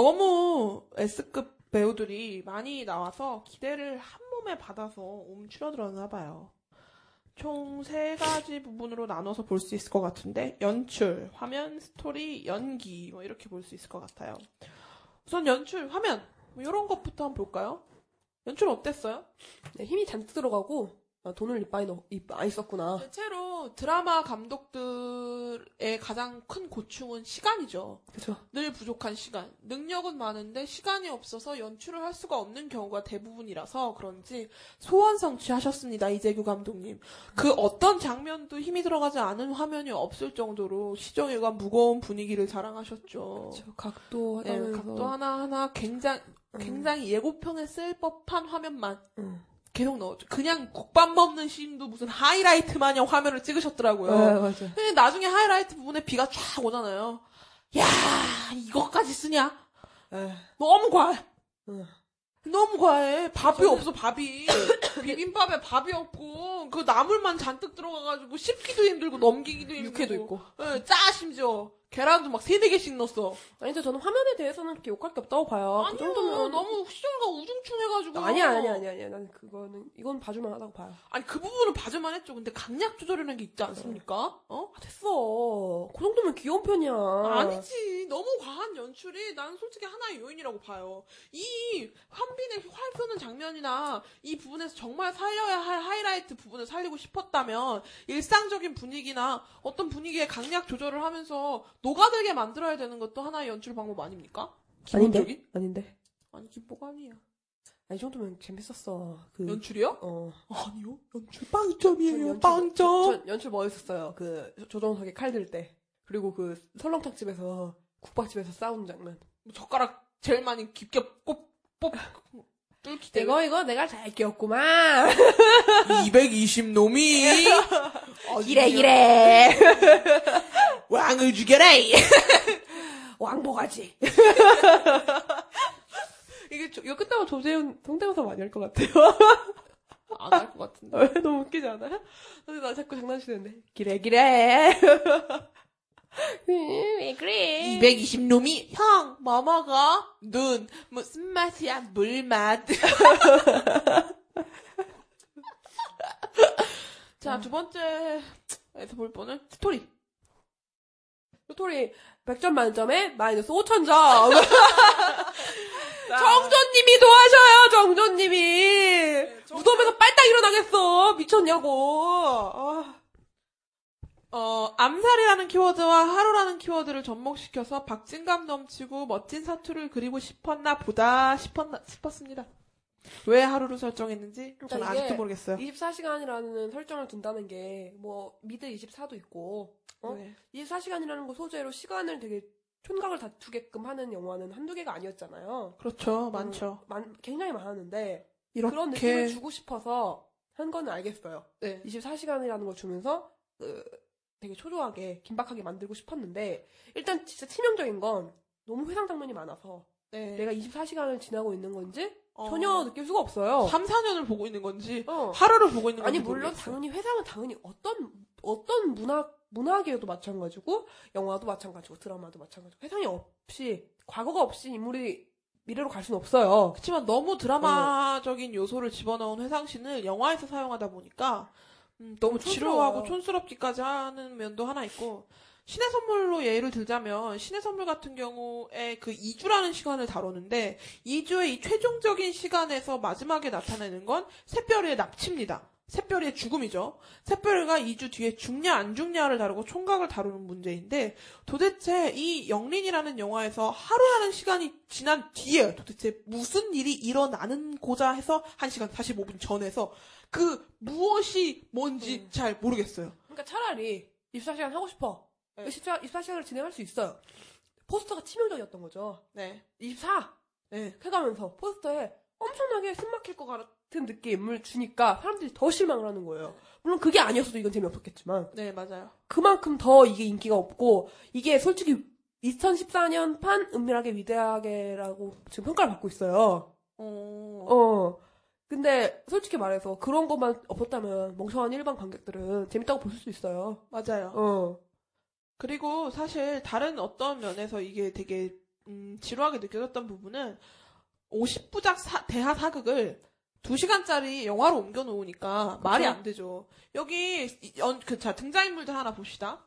너무 S급 배우들이 많이 나와서 기대를 한 몸에 받아서 움츠러들었나 봐요. 총 세 가지 부분으로 나눠서 볼 수 있을 것 같은데 연출, 화면, 스토리, 연기 뭐 이렇게 볼 수 있을 것 같아요. 우선 연출, 화면 뭐 이런 것부터 한번 볼까요? 연출 어땠어요? 네, 힘이 잔뜩 들어가고 아, 돈을 많이 넣, 이- 많이 썼구나. 대체로 드라마 감독들의 가장 큰 고충은 시간이죠. 그렇죠. 늘 부족한 시간. 능력은 많은데 시간이 없어서 연출을 할 수가 없는 경우가 대부분이라서 그런지 소원 성취하셨습니다. 이재규 감독님. 그 어떤 장면도 힘이 들어가지 않은 화면이 없을 정도로 시정일관 무거운 분위기를 자랑하셨죠. 저 각도 네, 각도 하나하나 굉장히 굉장히 예고편에 쓸 법한 화면만 음. 계속 넣었죠. 그냥 국밥 먹는 씬도 무슨 하이라이트 마냥 화면을 찍으셨더라고요. 네, 맞아. 근데 나중에 하이라이트 부분에 비가 쫙 오잖아요. 야 이것까지 쓰냐? 에, 너무 과해. 응. 너무 과해. 밥이 저는- 없어, 밥이. 비빔밥에 밥이 없고, 그 나물만 잔뜩 들어가가지고, 씹기도 힘들고, 넘기기도 힘들고. 육회도 있고. 예, 짜, 심지어. 계란도 막 세네 개씩 넣었어. 아니죠. 저는 화면에 대해서는 그렇게 욕할 게 없다고 봐요. 그 아니요, 정도면 너무 시정과 우중충해가지고. 아니야, 아니야, 아니야, 아니야. 난 그거는 이건 봐줄만 하다고 봐요. 아니, 그 부분은 봐줄만 했죠. 근데 강약 조절이라는 게 있지 않습니까? 어? 아, 됐어. 그 정도면 귀여운 편이야. 아니지. 너무 과한 연출이 나는 솔직히 하나의 요인이라고 봐요. 이 한빈의 활 쏘는 장면이나 이 부분에서 정말 살려야 할 하이라이트 부분을 살리고 싶었다면 일상적인 분위기나 어떤 분위기의 강약 조절을 하면서 녹아들게 만들어야 되는 것도 하나의 연출 방법 아닙니까? 아닌데? 기본적인? 아닌데. 아니 기뽀가 아니야. 아니, 이 정도면 재밌었어. 그. 연출이요? 어. 아니요. 연출 전 빵점이에요. 연출- 빵점. 전 연출 멋있었어요. 그 조정석의 칼 들 때. 그리고 그 설렁탕집에서 국밥집에서 싸우는 장면. 젓가락 제일 많이 깊게 꼽, 뽑, 뚫기 때문에. 이거 이거 내가 잘 끼웠구만. 220 놈이 이래 이래. 왕을 죽여라. 왕복하지. 이게 조- 이거 끝나고 조재훈 성대모사 많이 할 것 같아요. 안 할 것 같은데. 너무 웃기지 않아요? 근데 나 자꾸 장난치는데. 기래 기래. 왜 그래? 220 놈이 형 뭐 먹어? 눈 무슨 맛이야? 물맛. 자 두 번째에서 볼 거는 스토리. 스토리 100점 만점에 마이너스 5,000점. 정조님이 도와줘요, 정조님이. 무덤에서 빨딱 일어나겠어. 미쳤냐고. 아. 어, 암살이라는 키워드와 하루라는 키워드를 접목시켜서 박진감 넘치고 멋진 사투를 그리고 싶었나 보다 싶었나, 싶었습니다. 왜 하루를 설정했는지 저는 그러니까 아직도 이게 모르겠어요. 24시간이라는 설정을 둔다는 게, 뭐, 미드 24도 있고, 어? 네. 24시간이라는 거 소재로 시간을 되게 촌각을 다투게끔 하는 영화는 한두 개가 아니었잖아요. 그렇죠. 많죠. 많, 굉장히 많았는데, 이렇게 그런 느낌을 주고 싶어서 한 거는 알겠어요. 네. 24시간이라는 걸 주면서 그, 되게 초조하게 긴박하게 만들고 싶었는데 일단 진짜 치명적인 건 너무 회상 장면이 많아서 네. 내가 24시간을 지나고 있는 건지 어, 전혀 느낄 수가 없어요. 3, 4년을 보고 있는 건지 어. 하루를 보고 있는 건지 아니 물론 모르겠어요. 당연히 회상은 당연히 어떤 어떤 문학 문학에도 마찬가지고 영화도 마찬가지고 드라마도 마찬가지고 회상이 없이 과거가 없이 인물이 미래로 갈 수는 없어요. 그렇지만 너무 드라마적인 요소를 집어넣은 회상신을 영화에서 사용하다 보니까 음, 너무 촌스러워요. 지루하고 촌스럽기까지 하는 면도 하나 있고 신의 선물로 예를 들자면 신의 선물 같은 경우에 그 2주라는 시간을 다루는데 2주의 이 최종적인 시간에서 마지막에 나타내는 건 샛별이의 납치입니다. 샛별이의 죽음이죠. 샛별이가 2주 뒤에 죽냐 안 죽냐를 다루고 총각을 다루는 문제인데 도대체 이 영린이라는 영화에서 하루라는 시간이 지난 뒤에 도대체 무슨 일이 일어나는 고자 해서 1시간 45분 전에서 그 무엇이 뭔지 음. 잘 모르겠어요. 그러니까 차라리 24시간 하고 싶어. 네. 24, 24시간을 진행할 수 있어요. 포스터가 치명적이었던 거죠. 네. 24 네. 해가면서 포스터에 엄청나게 숨막힐 것 같은 느낌을 주니까 사람들이 더 실망을 하는 거예요. 물론 그게 아니었어도 이건 재미없었겠지만 네, 맞아요. 그만큼 더 이게 인기가 없고 이게 솔직히 2014년 판 은밀하게 위대하게라고 지금 평가를 받고 있어요. 어, 어. 근데 솔직히 말해서 그런 것만 없었다면 멍청한 일반 관객들은 재밌다고 볼 수 있어요. 맞아요. 어. 그리고 사실 다른 어떤 면에서 이게 되게 음, 지루하게 느껴졌던 부분은 50부작 사- 대하 사극을 2시간짜리 영화로 옮겨 놓으니까 말이 안 되죠. 여기 연, 그, 자, 등장인물들 하나 봅시다.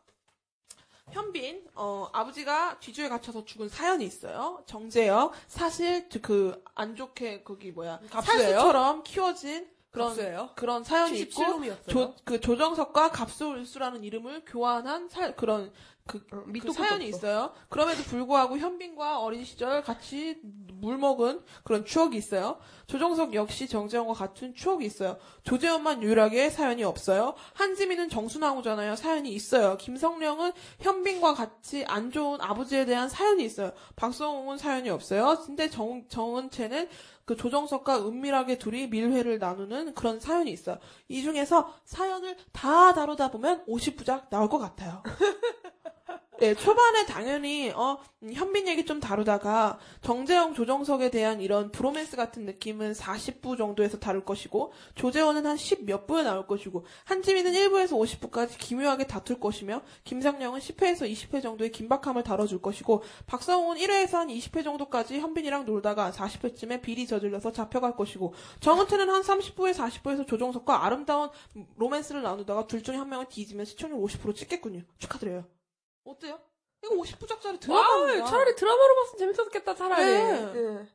현빈, 어, 아버지가 뒤주에 갇혀서 죽은 사연이 있어요. 정재혁, 사실 그 안 좋게 거기 뭐야 갑수예요? 살수처럼 키워진 그런 그런 그런 사연이 있고 77놈이었어요. 조, 그 조정석과 갑술수라는 이름을 교환한 사, 그런 그, 어, 그 사연이 없어. 있어요. 그럼에도 불구하고 현빈과 어린 시절 같이 물 먹은 그런 추억이 있어요. 조정석 역시 정재영과 같은 추억이 있어요. 조재현만 유일하게 사연이 없어요. 한지민은 정순왕후잖아요. 사연이 있어요. 김성령은 현빈과 같이 안 좋은 아버지에 대한 사연이 있어요. 박성웅은 사연이 없어요. 근데 정, 정은채는 그 조정석과 은밀하게 둘이 밀회를 나누는 그런 사연이 있어요. 이 중에서 사연을 다 다루다 보면 50부작 나올 것 같아요. 예, 초반에 당연히 어 음, 현빈 얘기 좀 다루다가 정재영, 조정석에 대한 이런 브로맨스 같은 느낌은 40부 정도에서 다룰 것이고 조재원은 한 10 몇 부에 나올 것이고 한지민은 1부에서 50부까지 기묘하게 다툴 것이며 김상령은 10회에서 20회 정도의 긴박함을 다뤄줄 것이고 박성훈은 1회에서 한 20회 정도까지 현빈이랑 놀다가 40회쯤에 비리 저질러서 잡혀갈 것이고 정은태는 한 30부에 40부에서 조정석과 아름다운 로맨스를 나누다가 둘 중에 한 명은 뒤지면 시청률 50% 찍겠군요. 축하드려요. 어때요? 이거 50부작짜리 아, 드라마입니다. 차라리 드라마로 봤으면 재밌었겠다, 차라리. 네. 예.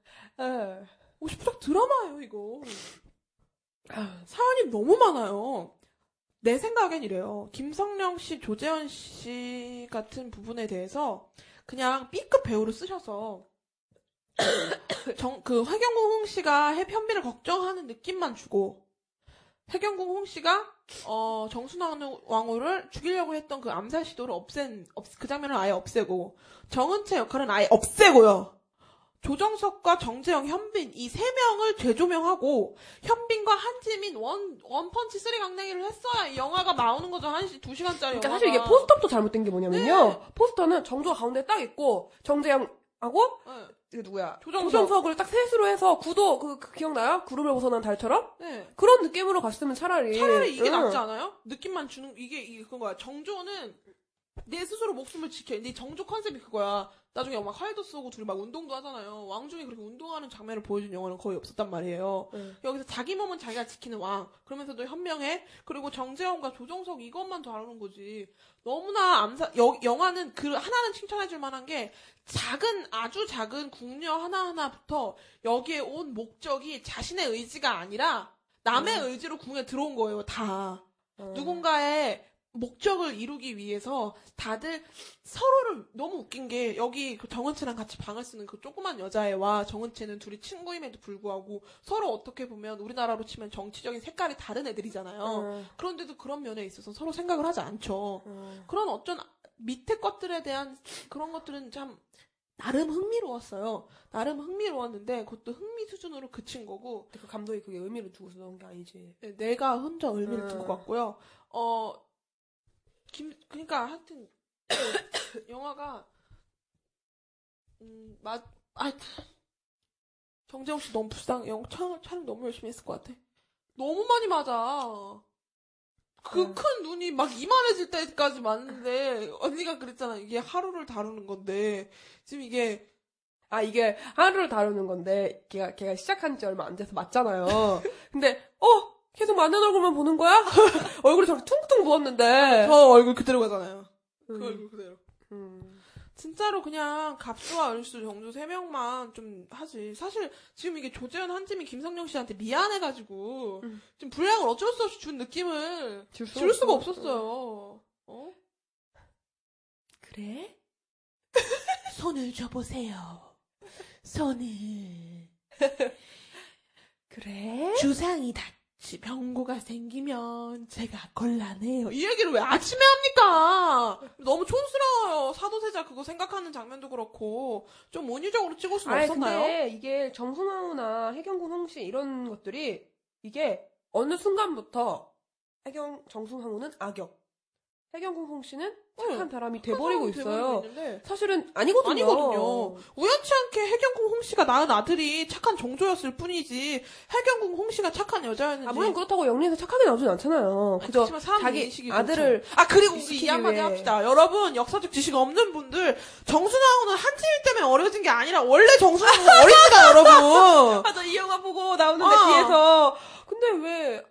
예. 50부작 드라마예요, 이거. 아, 사연이 너무 많아요. 내 생각엔 이래요. 김성령 씨, 조재현 씨 같은 부분에 대해서 그냥 B급 배우를 쓰셔서 정, 그 혜경궁 홍 씨가 해- 현빈을 걱정하는 느낌만 주고 혜경궁 홍 씨가 어, 정순왕 왕후를 죽이려고 했던 그 암살 시도를 없앤 없, 그 장면을 아예 없애고 정은채 역할은 아예 없애고요. 조정석과 정재영, 현빈 이 세 명을 재조명하고 현빈과 한지민 one one punch three 강냉이를 했어야 이 영화가 나오는 거죠. 한 시, 두 시간짜리 그러니까 영화가. 사실 이게 포스터부터 잘못된 게 뭐냐면요. 네. 포스터는 정조가 가운데 딱 있고, 정재영 하고, 네. 이게 누구야? 조정석. 조정석을 딱 셋으로 해서 구도, 그, 그 기억나요? 구름을 벗어난 달처럼? 네. 그런 느낌으로 갔으면 차라리. 차라리 이게 응. 낫지 않아요? 느낌만 주는 이게 이게 그런 거야. 정조는 내 스스로 목숨을 지켜. 내 정조 컨셉이 그거야. 나중에 막 활도 쏘고 둘이 막 운동도 하잖아요. 왕중이 그렇게 운동하는 장면을 보여준 영화는 거의 없었단 말이에요. 응. 여기서 자기 몸은 자기가 지키는 왕. 그러면서도 현명해. 그리고 정재원과 조정석 이것만 다루는 거지. 너무나 암사, 여, 영화는 그, 하나는 칭찬해줄 만한 게 작은, 아주 작은 궁녀 하나하나부터 여기에 온 목적이 자신의 의지가 아니라 남의 의지로 궁에 들어온 거예요, 다. 어. 누군가의 목적을 이루기 위해서 다들 서로를 너무 웃긴 게 여기 그 정은채랑 같이 방을 쓰는 그 조그만 여자애와 정은채는 둘이 친구임에도 불구하고 서로 어떻게 보면 우리나라로 치면 정치적인 색깔이 다른 애들이잖아요. 어. 그런데도 그런 면에 있어서 서로 생각을 하지 않죠. 어. 그런 어쩐 밑에 것들에 대한 그런 것들은 참 나름 흥미로웠어요. 나름 흥미로웠는데 그것도 흥미 수준으로 그친 거고 그 감독이 그게 의미를 두고 쓰는 게 아니지. 네, 내가 혼자 의미를 음. 둔것 같고요. 어, 김, 그니까 하여튼, 영화가, 음, 맛, 아, 정재홍 씨 너무 불쌍해. 영, 촬영, 촬영 너무 열심히 했을 것 같아. 너무 많이 맞아. 그 음. 큰 눈이 막 이만해질 때까지 맞는데, 언니가 그랬잖아. 이게 하루를 다루는 건데, 지금 이게, 아, 이게 하루를 다루는 건데, 걔가, 걔가 시작한 지 얼마 안 돼서 맞잖아요. 근데, 어? 계속 맞는 얼굴만 보는 거야? 얼굴이 저렇게 퉁퉁 부었는데. 저 얼굴 그대로 가잖아요. 그 음. 얼굴 그대로. 음. 진짜로 그냥 갑수와 을수 정조 세 명만 좀 하지. 사실 지금 이게 조재현, 한지민, 김성령 씨한테 미안해가지고 음. 지금 분량을 어쩔 수 없이 준 느낌을 줄 수가 줄 수가. 없었어요. 어? 그래? 손을 줘보세요. 손을. 그래? 주상이 닿지 병고가 생기면 제가 곤란해요. 이 얘기를 왜 아침에 합니까? 너무 촌스러워요. 사도세자 그거 생각하는 장면도 그렇고 좀 은유적으로 찍을 수는 아니, 없었나요? 근데 이게 정순왕후나 해경궁 홍씨 이런 것들이 이게 어느 순간부터 해경, 정순왕후는 악역, 해경궁 홍씨는 착한 응. 사람이 돼버리고 돼버리고 있어요. 있는데 사실은 아니거든요. 아니거든요. 우연치 않게 해경궁 홍 씨가 낳은 아들이 착한 정조였을 뿐이지 해경궁 홍 씨가 착한 여자였는지 아, 물론 그렇다고 영리에서 착하게 나오진 않잖아요. 아니, 그저 자기 인식이 아들을 그렇죠. 아 그리고 이 한마디. 합시다. 여러분 역사적 지식 없는 분들 정순왕후는 한지민 때문에 어려진 게 아니라 원래 정순왕후가 어립니다 여러분. 맞아, 이 영화 보고 나오는데 어. 뒤에서. 근데 왜,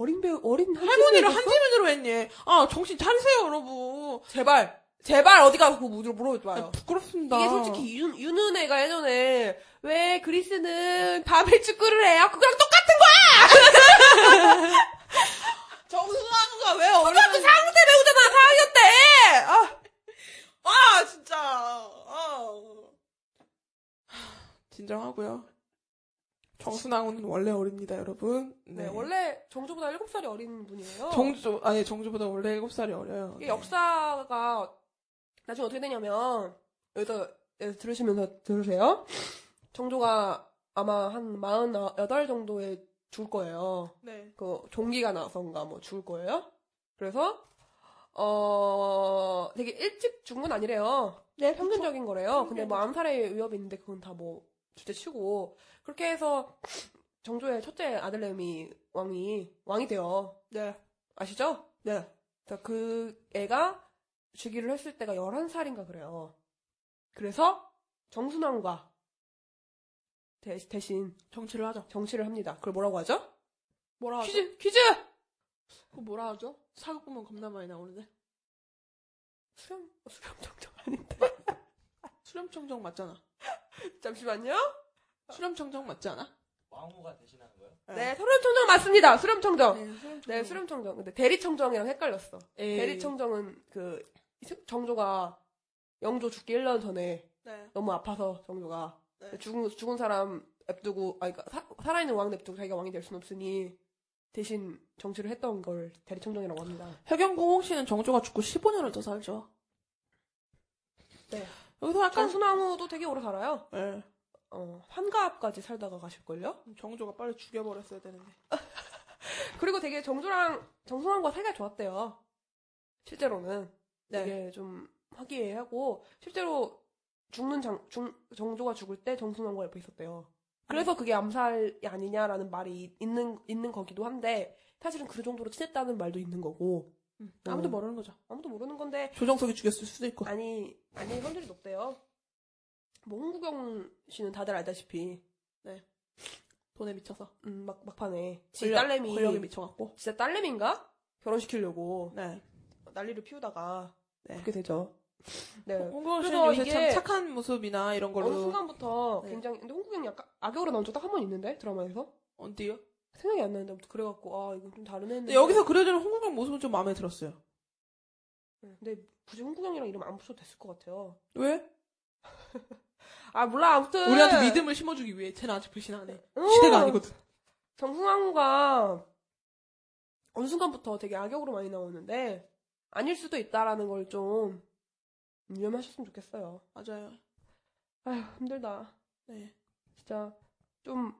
어린 배우, 어린 할머니를 한지민이 한지민으로 했니? 아 정신 차리세요 여러분. 제발, 제발 어디 가서 그거 물어- 물어보지 아, 마요. 부끄럽습니다. 이게 솔직히 윤, 윤은혜가 예전에 왜 그리스는 밤에 축구를 해요? 그거랑 똑같은 정순왕후가 왜 어린? 거야! 그 4학년 때 배우잖아, 4학년 때! 아, 아 진짜. 아. 진정하고요. 정순왕후는 원래 어립니다, 여러분. 네, 원래 정조보다 7살이 어린 분이에요. 정주 아니 정주보다 원래 7살이 어려요. 이게 역사가 나중에 어떻게 되냐면 여기서 여기서 들으시면서 들으세요. 정조가 아마 한 48 정도에 죽을 거예요. 네. 그 종기가 나선가 뭐 죽을 거예요. 그래서 어 되게 일찍 죽은 건 아니래요. 네, 평균적인 거래요. 근데 뭐 암살의 위협이 있는데 그건 다뭐 둘째치고 그렇게 해서 정조의 첫째 아들내미 왕이 왕이 돼요. 네. 아시죠? 네. 그그 애가 주기를 했을 때가 11살인가 그래요. 그래서 정순왕후가 대, 대신 정치를 하죠. 정치를 합니다. 그걸 뭐라고 하죠? 뭐라 하죠? 퀴즈! 퀴즈! 그거 뭐라 하죠? 사극 보면 겁나 많이 나오는데. 수렴 수렴 정정 아닌데. 수렴청정 맞잖아. 잠시만요. 수렴청정 맞지 않아? 왕후가 대신하는 거예요? 네, 수렴 청정 맞습니다. 수렴 청정. 네, 수렴청정. 네, 수렴 청정. 근데 대리 청정이랑 헷갈렸어. 에이. 대리 청정은 그 정조가 영조 죽기 1년 전에 네. 너무 아파서 정조가 네. 죽은 죽은 사람 냅두고 아니 그러니까 사- 살아있는 왕 냅두고 자기가 왕이 될순 없으니 대신 정치를 했던 걸 대리 청정이라고 합니다. 혜경궁 홍씨는 정조가 죽고 15년을 더 살죠. 네. 여기서 약간 장순왕후도 되게 오래 살아요. 네. 어, 환갑까지 살다가 가실걸요? 정조가 빨리 죽여버렸어야 되는데. 그리고 되게 정조랑 정순왕과 사이가 좋았대요. 실제로는 네. 되게 좀 화기애애하고 실제로 죽는 장, 중, 정조가 죽을 때 정순왕과 옆에 있었대요. 그래서 그게 암살이 아니냐라는 말이 있는 있는 거기도 한데 사실은 그 정도로 친했다는 말도 있는 거고 음, 아무도 어. 모르는 거죠. 아무도 모르는 건데 조정석이 죽였을 수도 있고. 아니 아니 확률이 높대요. 뭐 홍구경 씨는 다들 알다시피 돈에 미쳐서. 음, 막 막판에 지 권력, 딸내미 권력에 미쳐갖고. 진짜 딸내미인가 결혼시키려고 네. 난리를 피우다가 네. 그렇게 되죠. 네. 홍구경 씨는 그래서 요새 이게 참 착한 모습이나 이런 걸로. 어느 순간부터 네. 굉장히 근데 홍구경이 약간 악역으로 나온 적도 한번 있는데 드라마에서 어디요? 생각이 안 나는데 아무튼 그래갖고 아 이건 좀 다른 애인데 여기서 그려지는 홍구경 모습은 좀 마음에 들었어요. 네, 근데 굳이 홍구경이랑 이름 안 붙여도 됐을 것 같아요. 왜? 아 몰라 아무튼 우리한테 믿음을 심어주기 위해. 쟤는 아직 배신 안 해. 어, 시대가 아니거든. 정승환과 어느 순간부터 되게 악역으로 많이 나오는데 아닐 수도 있다라는 걸 좀 유념하셨으면 좋겠어요. 맞아요. 아휴 힘들다. 네. 진짜 좀,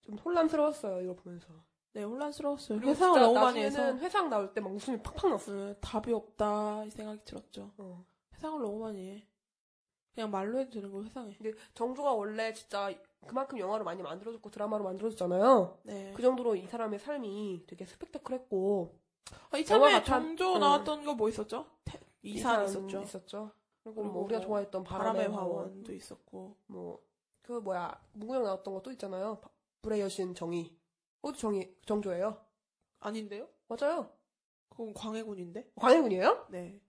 좀 혼란스러웠어요, 이거 보면서. 네, 혼란스러웠어요. 회상을 너무 많이 해서. 회상 나올 때 막 웃음이 팍팍 났어. 네, 답이 없다, 이 생각이 들었죠. 어. 회상을 너무 많이 해. 그냥 말로 해도 되는 걸 회상해. 근데 정조가 원래 진짜 그만큼 영화로 많이 만들어졌고 드라마로 만들어졌잖아요. 네. 그 정도로 이 사람의 삶이 되게 스펙타클했고. 아, 이참에 정조 응. 나왔던 거 뭐 있었죠? 태- 이산 있었죠. 있었죠. 그리고 그리고 뭐 우리가 뭐 좋아했던 바람의 바람의 화원. 화원도 있었고. 뭐, 그 뭐야, 문구영 나왔던 거또 있잖아요. 바- 불의 여신 정의. 그것도 정의, 정조예요. 아닌데요? 맞아요. 그건 광해군인데? 광해군이에요? 네.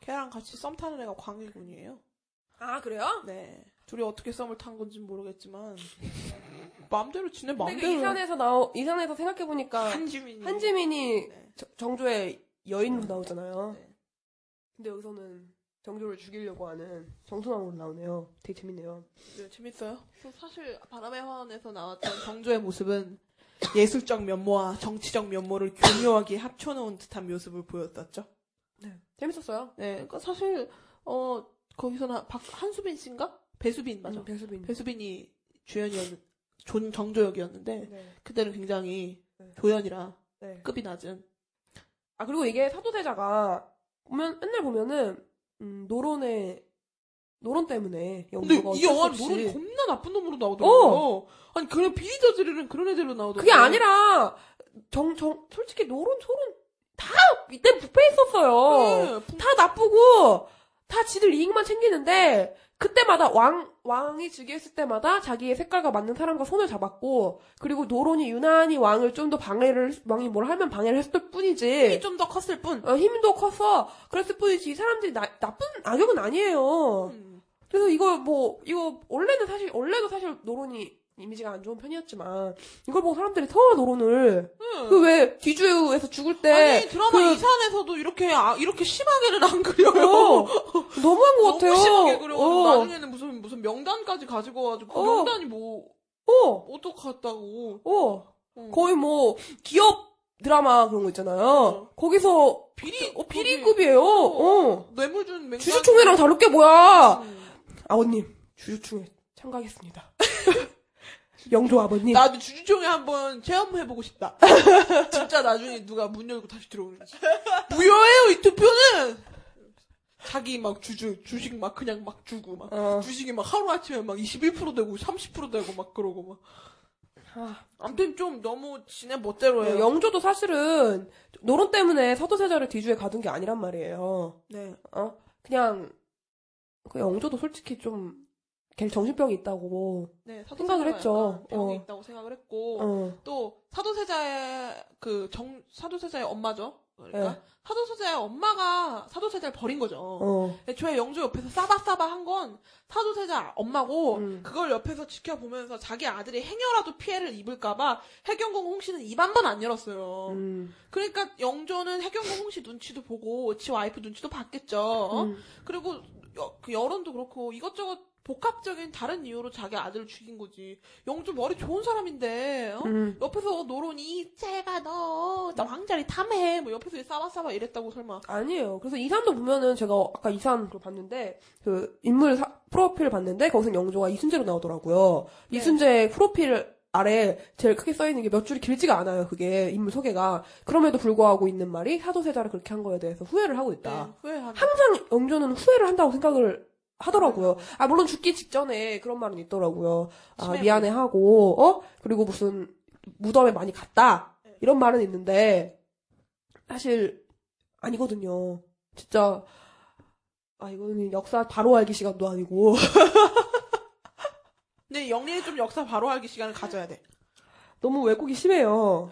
걔랑 같이 썸 타는 애가 광해군이에요. 아, 그래요? 네. 둘이 어떻게 썸을 탄 건지 는 모르겠지만. 마음대로 지내, 근데 그 마음대로. 이산에서 나오, 이산에서 생각해 보니까 한지민이. 한지민이 네. 저- 정조의 여인으로 나오잖아요. 네. 근데 여기서는 정조를 죽이려고 하는 정순왕으로 나오네요. 되게 재밌네요. 네, 재밌어요. 그 사실 바람의 화원에서 나왔던 정조의 모습은 예술적 면모와 정치적 면모를 교묘하게 합쳐놓은 듯한 모습을 보였었죠. 네. 재밌었어요. 네, 그러니까 사실 어 거기서는 박 한수빈 씨인가? 배수빈 맞아. 음, 배수빈. 배수빈이 주연이었는 존 정조역이었는데 네. 그때는 굉장히 네. 조연이라 네. 급이 낮은. 아, 그리고 이게 사도세자가 보면, 맨날 보면은, 음, 노론의, 노론 때문에 근데 이 없이- 노론이 겁나 나쁜 놈으로 나오더라고요. 아니 그런 비리 저지르는 그런 애들로 나오더라고요. 그게 아니라, 정, 정, 솔직히 노론, 소론, 다, 이때 부패했었어요. 네, 다 나쁘고 다 지들 이익만 챙기는데 그때마다 왕 왕이 즉위했을 때마다 자기의 색깔과 맞는 사람과 손을 잡았고 그리고 노론이 유난히 왕을 좀 더 방해를 왕이 뭘 하면 방해를 했을 뿐이지 힘이 좀 더 컸을 뿐. 어, 힘도 커서 그랬을 뿐이지 이 사람들이 나, 나쁜 악역은 아니에요. 음. 그래서 이거 뭐 이거 원래는 사실 원래도 사실 노론이 이미지가 안 좋은 편이었지만 이걸 보고 사람들이 더 노론을 응. 그왜 뒤주에서 죽을 때 아니 드라마 그- 이산에서도 이렇게 아, 이렇게 심하게는 안 그려요. 어, 너무한 것 같아요. 너무 심하게 그려가지고 어. 나중에는 무슨 무슨 명단까지 가지고 와가지고 그 어. 명단이 뭐 어, 어떡했다고. 어. 어. 거의 뭐, 기업 드라마 그런 거 있잖아요. 어. 거기서, 비리 어, 비리급이에요. 어. 뇌물 준 명단. 주주총회랑 다를 게 뭐야. 음. 아버님, 주주총회 참가하겠습니다. 영조 아버님. 나도 주주총회 한번 체험해보고 싶다. 진짜 나중에 누가 문 열고 다시 들어오는지. 무효예요 이 투표는. 자기 막 주주 주식 막 그냥 막 주고 막 어. 주식이 막 하루 아침에 막 21% 되고 30% 되고 막 그러고 막. 아, 아무튼 좀 너무 지네 멋대로 해요. 영조도 사실은 노론 때문에 서도세자를 뒤주에 가둔 게 아니란 말이에요. 네. 어? 그냥, 그 영조도 솔직히 좀, 걔 정신병이 있다고. 네, 생각을 했죠. 병이 어. 있다고 생각을 했고 어. 또 사도세자의 그 정 사도세자의 엄마죠 그러니까 네. 사도세자의 엄마가 사도세자를 버린 거죠. 어. 애초에 영조 옆에서 싸바싸바 한 건 사도세자 엄마고 음. 그걸 옆에서 지켜보면서 자기 아들이 행여라도 피해를 입을까봐 해경궁 홍씨는 입 한 번 안 열었어요. 음. 그러니까 영조는 해경궁 홍씨 눈치도 보고 지 와이프 눈치도 봤겠죠. 어? 음. 그리고 여, 그 여론도 그렇고 이것저것 복합적인 다른 이유로 자기 아들을 죽인 거지. 영조 머리 좋은 사람인데 어? 음. 옆에서 노론이 제가 너, 나 왕자리 탐해 뭐 옆에서 싸바싸바 이랬다고 설마 아니에요. 그래서 이 사람도 보면은 제가 아까 이산 걸 봤는데 그 인물 사- 프로필을 봤는데 거기서 영조가 이순재로 나오더라고요. 네. 이순재 프로필 아래 제일 크게 써 있는 게 몇 줄이 길지가 않아요. 그게 인물 소개가 그럼에도 불구하고 있는 말이 사도세자를 그렇게 한 거에 대해서 후회를 하고 있다. 네, 후회한다. 항상 영조는 후회를 한다고 생각을 하더라고요. 아 물론 죽기 직전에 그런 말은 있더라고요. 아 치매고. 미안해 하고 어 그리고 무슨 무덤에 많이 갔다 이런 말은 있는데 사실 아니거든요. 진짜 아 이거는 역사 바로 알기 시간도 아니고 근데 영리는 좀 역사 바로 알기 시간을 가져야 돼. 너무 왜곡이 심해요.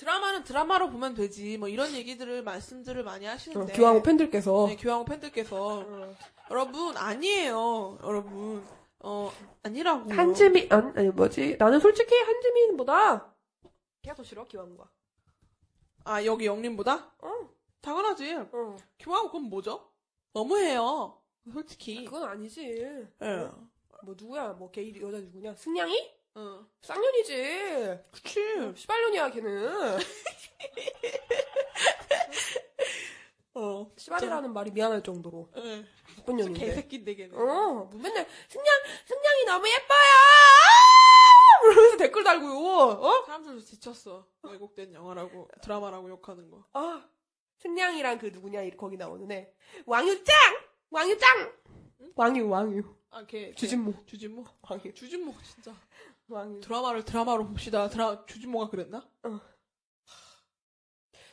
드라마는 드라마로 보면 되지. 뭐 이런 얘기들을 말씀들을 많이 어, 하시는데. 교황호 팬들께서 네, 교황 팬들께서 여러분 아니에요. 여러분 어 아니라고. 한지민 아니, 아니 뭐지 나는 솔직히 한지민보다 걔가 더 싫어 기왕과. 아 여기 영림보다? 어. 당연하지. 어. 교황 그건 뭐죠? 너무해요. 솔직히. 그건 아니지. 예. 뭐 누구야? 뭐 게이 여자 누구냐? 승냥이? 응. 쌍년이지. 그치. 시발년이야 걔는. 어. 시발이라는 말이 미안할 정도로 예. 나쁜 년인데. 개새끼인데 걔는. 어, 뭐 맨날 승냥 승냥이 너무 예뻐요. 아! 그러면서 댓글 달고요. 어? 사람들도 지쳤어. 왜곡된 영화라고 드라마라고 욕하는 거. 아, 승냥이랑 그 누구냐 이- 거기 나오는 애. 왕유짱, 왕유짱, 왕유 왕유 아, 걔. 걔. 주진모 주진모. 왕유 주진모 진짜. 왕유. 드라마를 드라마로 봅시다. 드라 주진모가 그랬나?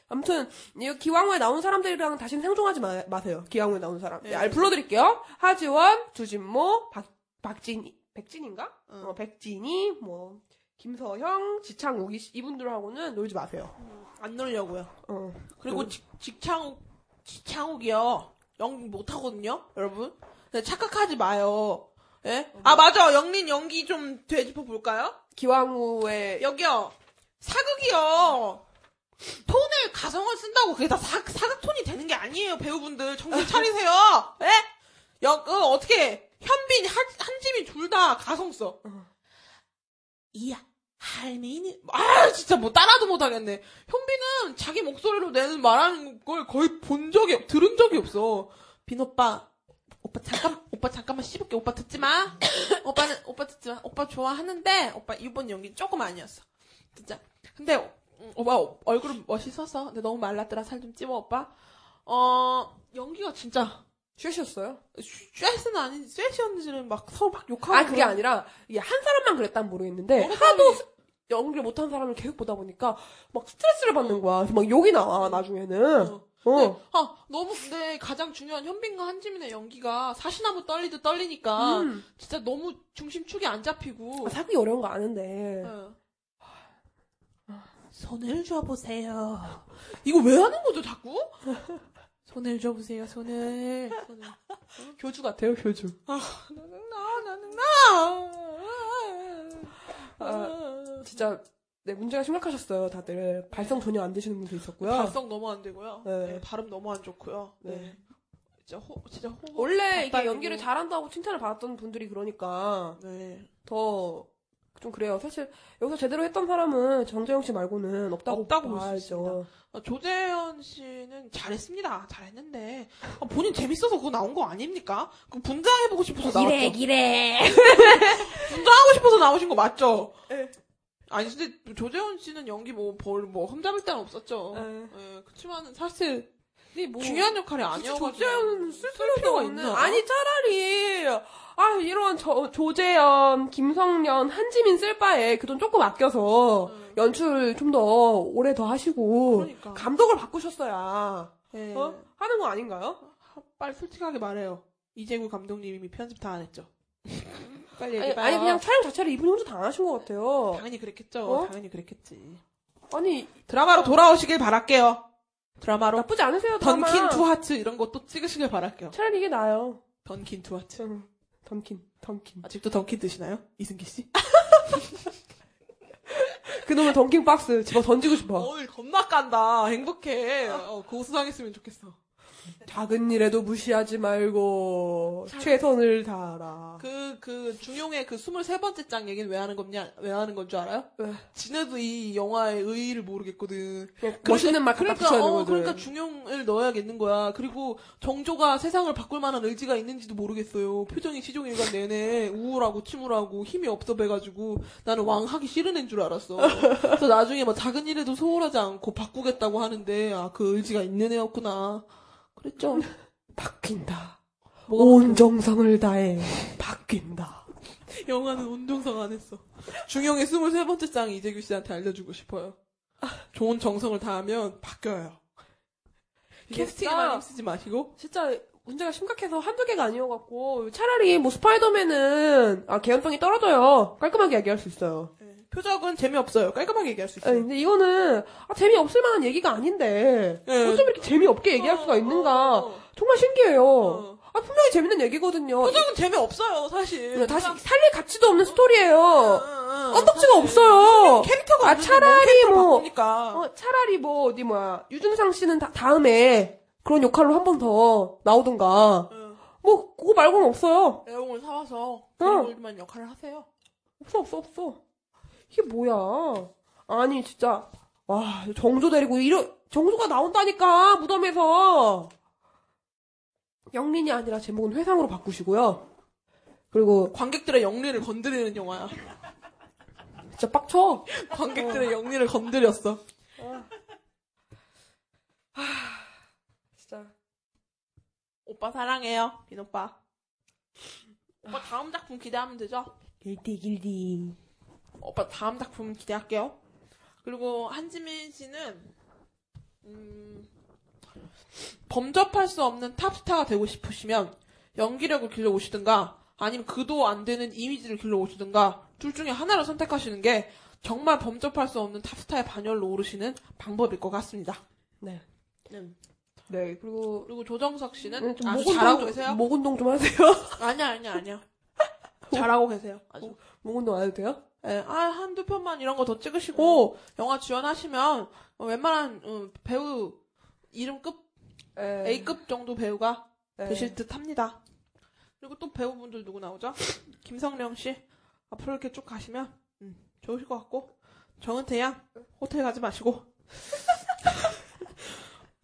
아무튼 이 기왕후에 나온 사람들이랑 다시는 생존하지 마, 마세요. 기왕후에 나온 사람. 네. 네, 알 불러드릴게요. 하지원, 주진모, 박 박진이, 백진인가? 응. 어, 백진이, 뭐 김서형, 지창욱 이- 이분들하고는 놀지 마세요. 안 놀려고요. 어. 그리고 음. 직, 직창욱, 직창욱이요. 연기 못하거든요, 여러분. 네, 착각하지 마요. 예? 아, 맞아. 영린 연기 좀 되짚어 볼까요? 기왕후의 여기요. 사극이요. 톤을 가성을 쓴다고 그게 다 사, 사극 톤이 되는 게 아니에요, 배우분들. 정신 차리세요. 예? 여, 그, 어떻게, 현빈, 한, 한지민 둘 다 가성 써. 이야, 할미니. 아, 진짜 뭐 따라도 못하겠네. 현빈은 자기 목소리로 내는 말하는 걸 거의 본 적이, 없- 들은 적이 없어. 빈 오빠, 오빠 잠깐, 오빠 잠깐만 씹을게. 오빠 듣지 마. 오빠는, 오빠 듣지 마. 오빠 좋아하는데, 오빠 이번 연기 조금 아니었어. 진짜. 근데, 음, 오빠 얼굴은 멋있었어. 근데 너무 말랐더라. 살좀 찝어, 오빠. 어, 연기가 진짜, 쉐시였어요? 쇠스는 아닌지, 쇠시였는지는 막 서로 막 욕하고. 아 그게 아니라 이게 한 사람만 그랬다면 모르겠는데 하도 사람이- 연기를 못한 사람을 계속 보다 보니까 막 스트레스를 받는 거야. 그래서 막 욕이 나와 나중에는. 어. 어. 아, 너무 근데 가장 중요한 현빈과 한지민의 연기가 사시나무 떨리듯 떨리니까 음. 진짜 너무 중심축이 안 잡히고 아, 사기 어려운 거 아는데. 어. 손을 줘보세요. 이거 왜 하는 거죠, 자꾸? 손을 줘보세요, 손을. 손을. 교주 같아요, 교주. 나는 나, 나는 나. 아, 진짜 네, 문제가 심각하셨어요, 다들. 발성 전혀 안 되시는 분도 있었고요. 발성 너무 안 되고요. 네. 네, 발음 너무 안 좋고요. 네. 네. 진짜 호, 진짜 호. 원래 이게. 연기를 잘한다고 칭찬을 받았던 분들이 그러니까 네. 더 좀 그래요. 사실 여기서 제대로 했던 사람은 정재영 씨 말고는 없다고, 없다고 볼수 봐야죠. 있습니다. 어, 조재현 씨는 잘했습니다. 잘했는데 아, 본인 재밌어서 그거 나온 거 아닙니까? 그 분장해보고 싶어서 나왔죠. 기래. 분장하고 싶어서 나오신 거 맞죠? 네. 아니 근데 조재현 씨는 연기 뭐벌뭐 흠잡을 데는 없었죠. 네. 예, 그렇지만은 사실 뭐 중요한 역할이 아니어가지고 조재현 쓸쓸 필요가 있나? 아니 차라리 아 이런 저, 조재현, 김성령, 한지민 쓸 바에 그 돈 조금 아껴서 음. 연출 좀 더 오래 더 하시고 그러니까. 감독을 바꾸셨어야 예. 어? 하는 거 아닌가요? 빨리 솔직하게 말해요. 이재규 감독님이 편집 다 안 했죠. 빨리 아니, 얘기해봐요. 아니 그냥 촬영 자체를 이분이 혼자 다 하신 것 같아요. 당연히 그랬겠죠. 어? 당연히 그랬겠지. 아니, 드라마로 돌아오시길 바랄게요. 드라마로 나쁘지 않으세요, 드라마. 더킹 투 하트 이런 것도 찍으시길 바랄게요. 차라리 이게 나아요. 더킹 투 하트. 응. 던킨, 던킨. 아직도 던킨 드시나요? 이승기 씨? 그놈의 던킨 박스 집어 던지고 싶어. 오늘 겁나 깐다. 행복해. 어, 고수당했으면 좋겠어. 작은 일에도 무시하지 말고 최선을 다하라. 그, 그, 중용의 그 23번째 장 얘기는 왜 하는 거냐, 왜 하는 건 줄 알아요? 왜? 지네도 이 영화의 의의를 모르겠거든. 멋있는 말 그러니까, 어, 되거든. 그러니까 중용을 넣어야겠는 거야. 그리고 정조가 세상을 바꿀 만한 의지가 있는지도 모르겠어요. 표정이 시종일관 내내 우울하고 침울하고 힘이 없어 배가지고 나는 왕 하기 싫은 애인 줄 알았어. 그래서 나중에 막 작은 일에도 소홀하지 않고 바꾸겠다고 하는데 아 그 의지가 있는 애였구나. 그랬죠. 바뀐다. 온 정성을 다해 바뀐다. 영화는 온 정성 안 했어. 중용의 23번째 장 이재규 씨한테 알려주고 싶어요. 좋은 정성을 다하면 바뀌어요. 캐스팅에만 힘쓰지 마시고 진짜 문제가 심각해서 한두 개가 아니어갖고 차라리 뭐 스파이더맨은 아 개연성이 떨어져요. 깔끔하게 얘기할 수 있어요. 표적은 재미없어요. 깔끔하게 얘기할 수 있어요. 근데 이거는 아, 재미없을 만한 얘기가 아닌데 네. 어쩜 이렇게 재미없게 얘기할 수가 있는가 어, 어. 정말 신기해요. 어. 아 분명히 재밌는 얘기거든요. 표적은 재미없어요, 사실. 이- 다시 살릴 가치도 없는 스토리예요. 어, 껌덕지가 없어요. 캐릭터가 아, 없는데 차라리 뭐-. 어, 차라리 뭐 어디 뭐야 유준상 씨는 다, 다음에 그런 역할로 한 번 더 나오든가 어. 뭐 그거 말고는 없어요. 애용을 사와서 어. 그림만 역할을 하세요. 없어 없어 없어. 이게 뭐야? 아니 진짜 와 정조 데리고 이러 정조가 나온다니까 무덤에서 영린이 아니라 제목은 회상으로 바꾸시고요. 그리고 관객들의 영리를 건드리는 영화야. 진짜 빡쳐. 관객들의 영리를 건드렸어. 진짜 오빠 사랑해요, 빈 오빠. 오빠 다음 작품 기대하면 되죠? 길디 길디. 오빠 다음 작품 기대할게요. 그리고 한지민 씨는 음, 범접할 수 없는 탑스타가 되고 싶으시면 연기력을 길러 오시든가 아니면 그도 안 되는 이미지를 길러 오시든가 둘 중에 하나를 선택하시는 게 정말 범접할 수 없는 탑스타의 반열로 오르시는 방법일 것 같습니다. 네. 음. 네 그리고 그리고 조정석 씨는 네, 좀 아주 목 운동 잘하고 좀- 계세요. 목 운동 좀 하세요. 아니야 아니야 아니야. 잘하고 계세요. 아주. 목 운동 안 해도 돼요? 예, 아, 한두 편만 이런 거 더 찍으시고, 영화 주연하시면, 어, 웬만한, 어, 배우, 이름급, 에, A급 정도 배우가 네. 되실 듯 합니다. 그리고 또 배우분들 누구 나오죠? 김성령 씨. 앞으로 이렇게 쭉 가시면, 음, 좋으실 것 같고, 정은태 양, 호텔 가지 마시고,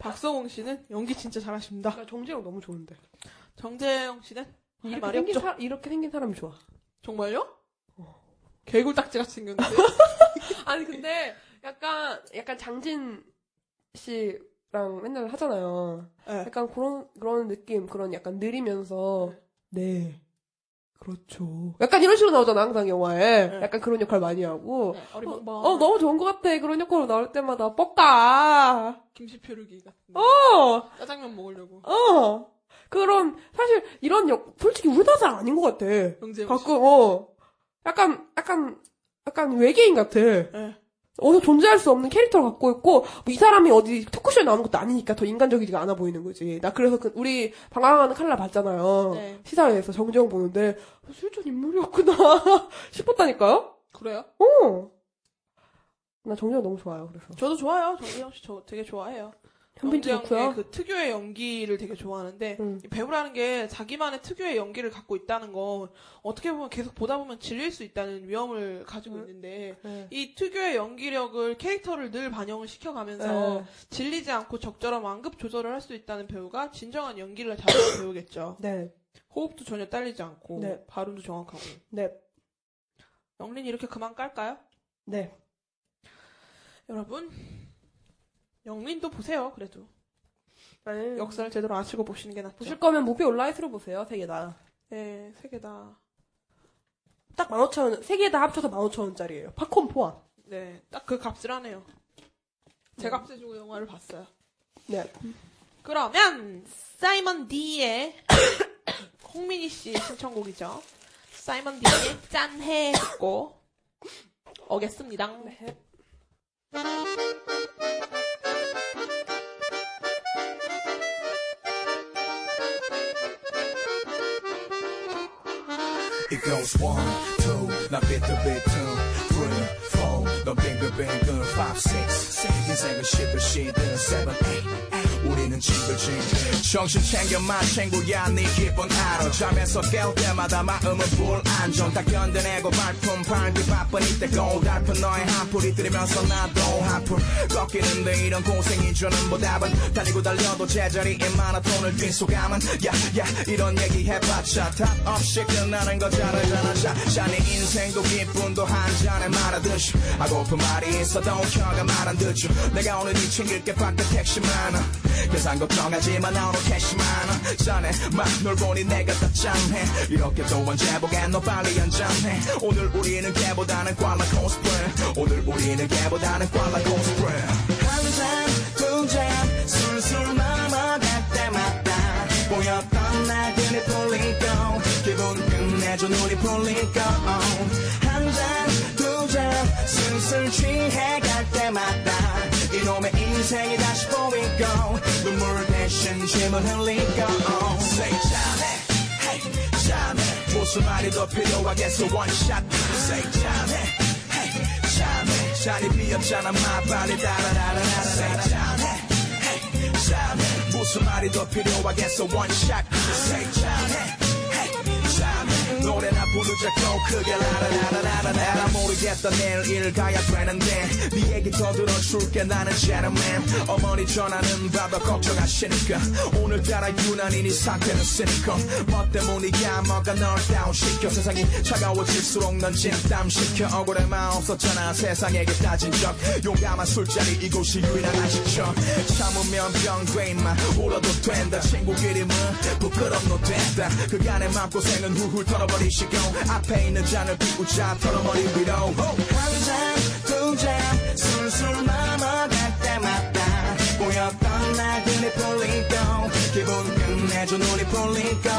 박성웅 씨는 연기 진짜 잘하십니다. 나 정재영 너무 좋은데. 정재영 씨는 할 이렇게 말이 생긴. 사, 이렇게 생긴 사람이 좋아. 정말요? 개굴딱지 같이 생겼는데. 아니 근데 약간 약간 장진 씨랑 맨날 하잖아요. 예. 약간 그런 그런 느낌, 그런 약간 느리면서 네. 그렇죠. 약간 이런 식으로 나오잖아, 항상 영화에. 네. 약간 그런 역할 많이 하고. 네, 어리벙벙. 어, 너무 좋은 것 같아. 그런 역할로 나올 때마다 뻑가. 김치표르기 같은. 어, 짜장면 먹으려고. 어. 그런, 사실, 이런 역, 솔직히 우리나라 사람 아닌 것 같아. 가끔, 어. 약간, 약간, 약간 외계인 같아. 예. 어디서 존재할 수 없는 캐릭터를 갖고 있고, 뭐 이 사람이 어디 토크쇼에 나오는 것도 아니니까 더 인간적이지가 않아 보이는 거지. 나 그래서 그, 우리 방황하는 칼라 봤잖아요. 네. 시사회에서 정재영 보는데, 어, 실존 인물이었구나. 싶었다니까요? 그래요? 어. 나 정재영 너무 좋아요, 그래서. 저도 좋아요. 정재영 씨 저 되게 좋아해요. 현빈도 좋고요. 그 특유의 연기를 되게 좋아하는데 음. 이 배우라는 게 자기만의 특유의 연기를 갖고 있다는 건 어떻게 보면 계속 보다 보면 질릴 수 있다는 위험을 가지고 음. 있는데 네. 이 특유의 연기력을 캐릭터를 늘 반영을 시켜가면서 네. 질리지 않고 적절한 완급 조절을 할 수 있다는 배우가 진정한 연기를 잘하는 배우겠죠. 네. 호흡도 전혀 딸리지 않고 네. 발음도 정확하고. 네. 영린 이렇게 그만 깔까요? 네. 여러분 영린도 보세요. 그래도 네. 역사를 제대로 아시고 보시는 게 낫죠. 보실 거면 무비 온라인으로 보세요, 세 개 다. 네, 세 개 다. 딱 15,000원, 세 개 다 합쳐서 15,000원짜리예요. 팝콘 포함. 네, 딱 그 값을 하네요. 제 값을 주고 영화를 봤어요. 네. 그러면 사이먼 D의 홍민희 씨 신청곡이죠. 사이먼 D의 짠해 듣고 오겠습니다. 네. It goes one, two, 나 비트비트, three, four, 넌 빙글빙글, five, six, 인생은 시들 시들, seven, eight, eight. 우리는 징글징글. 정신 챙겨 마 친구야 네 기분 알아 잠에서 깰 때마다 마음은 불안정. 다 견뎌내고 발품 팔기 바쁜 이때 고달픈 너의 한풀이 들이면서 나도 한풀 꺾이는데 이런 고생이 주는 보답은 달리고 달려도 제자리에 마라톤을 뛴 소감은. 야야 이런 얘기 해봤자 답 없이 끝나는 거잖아 자, 네 인생도 기쁨도 한 잔에 말하듯이. 하고픈 말이 있어도 혀가 말안 듣죠 내가 오늘 이 챙길 게 밖에 택시 많아 계산 걱정하지만 나 오늘 cash 많아 자네 막널 보니 내가 더 짠해. 이렇게 또 언제 보게 너 빨리 연장해. 오늘 우리는 걔보다는 꽐라 코스프레. 오늘 우리는 걔보다는 꽐라 코스프레. 한잔두잔 술술 넘어갈 때마다 보였던 날들이 풀리고 기분 끝내줘 눈이 풀리고 한잔두잔 슬슬 취해 갈 때마다 이놈의 인생이 다시 보이고 눈물 대신 짐을 흘리고. Say 자네 hey 자네 무슨 말이 더 필요하겠어 shot. Say 자네 hey 자네 자리 비었잖아 마 빨리 따라라라라 Say 자네 hey 자네 무슨 말이 더 필요하겠어 shot. Say 자네 부르자고 크게 라라라라라라 나 모르겠다 내일 일 가야 되는데 네 얘기 더 들어줄게 나는 gentleman. 어머니 전화는 받아 걱정하시니까. 오늘따라 유난히 네 상태는 쓰니까 뭐 때문이야? 뭐가 널 다운시켜? 세상이 차가워질수록 넌 진땀시켜. 억울해 마음 없었잖아 세상에게 따진 적. 용감한 술자리 이곳이 유일한 안식처 참으면 병돼 임마. 울어도 된다. 친구끼리 뭐 부끄럽노 된다. 그간의 마음고생은 훌훌 털어버리시고 앞에 있는 잔을 비우자 털어버린 위로. 한잔 두잔 술술 넘어갈 때마다 보였던 날들이 풀리고. 기분 끝내줘 눈이 풀리고.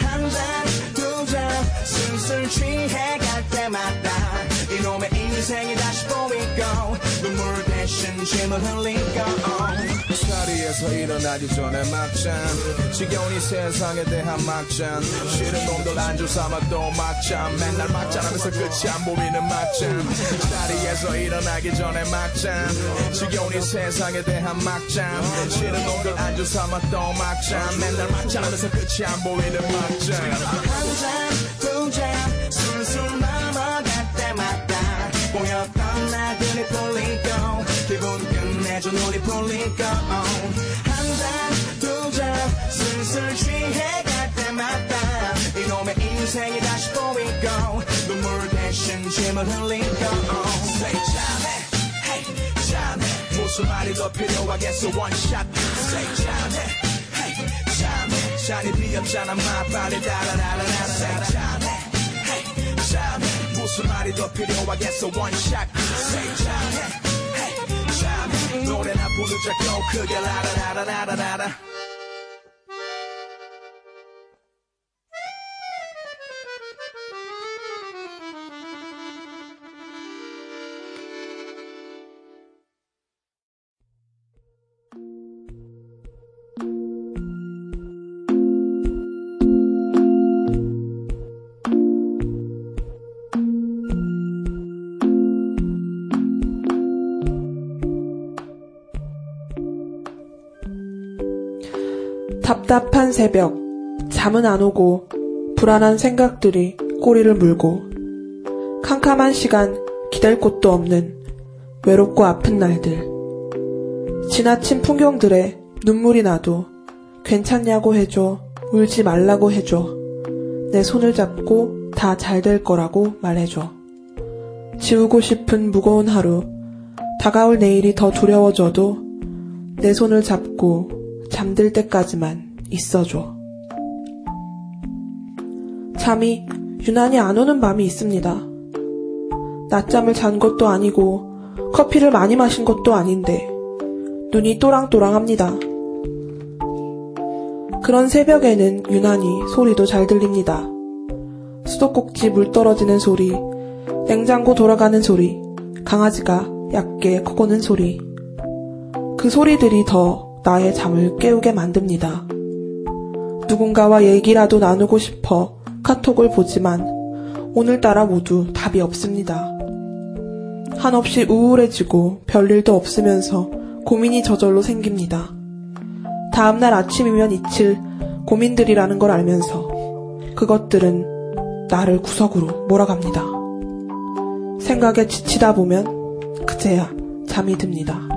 한잔 두잔 슬슬 취해 갈 때마다 이놈의 인생이 다시 보이고 눈물 대신 짐을 흘리고. 자리에서 일어나기 전에 막잔 지겨운 이 세상에 대한 막잔. 싫은 놈들 안주 삼아 또 막잔. 맨날 막잔 하면서 끝이 안 보이는 막잔. 자리에서 일어나기 전에 막잔 지겨운 이 세상에 대한 막잔. 싫은 놈들 안주 삼아 또 막잔. 맨날 막잔 하면서 끝이 안 보이는 막잔. 한잔 두잔 술술 넘어갈 때마다 보였던 날들이 풀리고 기분 끝내줘 눈이 풀리고 한잔 두잔 슬슬 취해갈 때마다 이놈의 인생이 다시 보이고 눈물 대신 짐을 흘리고 Say 자네 hey 자네 무슨 말이 더 필요하겠어 shot Say 자네 hey 자네 잔이 비었잖아 마 빨리 달아달아달아 무슨 말이 더 필요하겠어 자네 노래나 부르자 고 크게 라라라라라라라 답답한 새벽, 잠은 안 오고, 불안한 생각들이 꼬리를 물고, 캄캄한 시간, 기댈 곳도 없는 외롭고 아픈 날들. 지나친 풍경들에 눈물이 나도 괜찮냐고 해줘, 울지 말라고 해줘. 내 손을 잡고 다 잘 될 거라고 말해줘. 지우고 싶은 무거운 하루, 다가올 내일이 더 두려워져도 내 손을 잡고 잠들 때까지만 있어줘. 잠이 유난히 안 오는 밤이 있습니다. 낮잠을 잔 것도 아니고 커피를 많이 마신 것도 아닌데 눈이 또랑또랑합니다. 그런 새벽에는 유난히 소리도 잘 들립니다. 수도꼭지 물 떨어지는 소리, 냉장고 돌아가는 소리, 강아지가 얕게 코고는 소리. 그 소리들이 더 나의 잠을 깨우게 만듭니다. 누군가와 얘기라도 나누고 싶어 카톡을 보지만 오늘따라 모두 답이 없습니다. 한없이 우울해지고 별일도 없으면서 고민이 저절로 생깁니다. 다음날 아침이면 잊힐 고민들이라는 걸 알면서 그것들은 나를 구석으로 몰아갑니다. 생각에 지치다 보면 그제야 잠이 듭니다.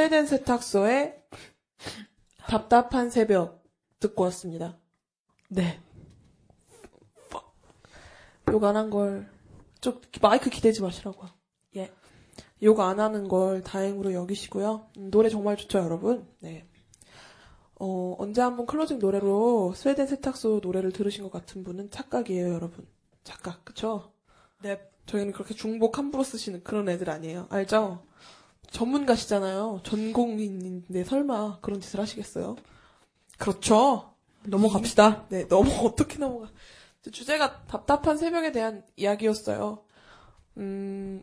스웨덴 세탁소의 답답한 새벽 듣고 왔습니다. 네. 욕 안 한 걸, 좀 마이크 기대지 마시라고요. 예. 욕 안 하는 걸 다행으로 여기시고요. 음, 노래 정말 좋죠, 여러분. 네. 어, 언제 한번 closing 노래로 스웨덴 세탁소 노래를 들으신 것 같은 분은 착각이에요, 여러분. 착각, 그쵸? 네. 저희는 그렇게 중복 함부로 쓰시는 그런 애들 아니에요. 알죠? 전문가시잖아요. 전공인인데 설마 그런 짓을 하시겠어요? 그렇죠. 넘어갑시다. 네, 너무 어떻게 넘어가. 주제가 답답한 새벽에 대한 이야기였어요. 음,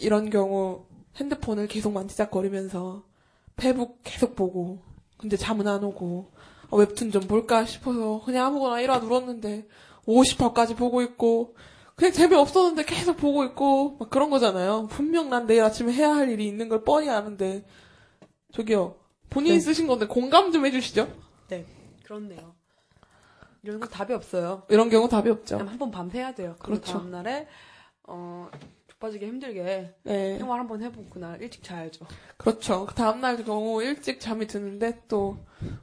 이런 경우 핸드폰을 계속 만지작거리면서 페북 계속 보고, 근데 잠은 안 오고, 어, 웹툰 좀 볼까 싶어서 그냥 아무거나 1화 눌렀는데 50화까지 보고 있고, 그냥 재미없었는데 계속 보고 있고, 막 그런 거잖아요. 분명 난 내일 아침에 해야 할 일이 있는 걸 뻔히 아는데, 저기요, 본인이 네. 쓰신 건데 공감 좀 해주시죠? 네. 그렇네요. 이런 거 답이 없어요. 이런 경우 답이 없죠. 그냥 한번 밤새야 돼요. 그렇죠. 다음 날에, 어, 족빠지게 힘들게 네. 생활 한번 해보고 그날 일찍 자야죠. 그렇죠. 그 다음 날 경우 일찍 잠이 드는데 또,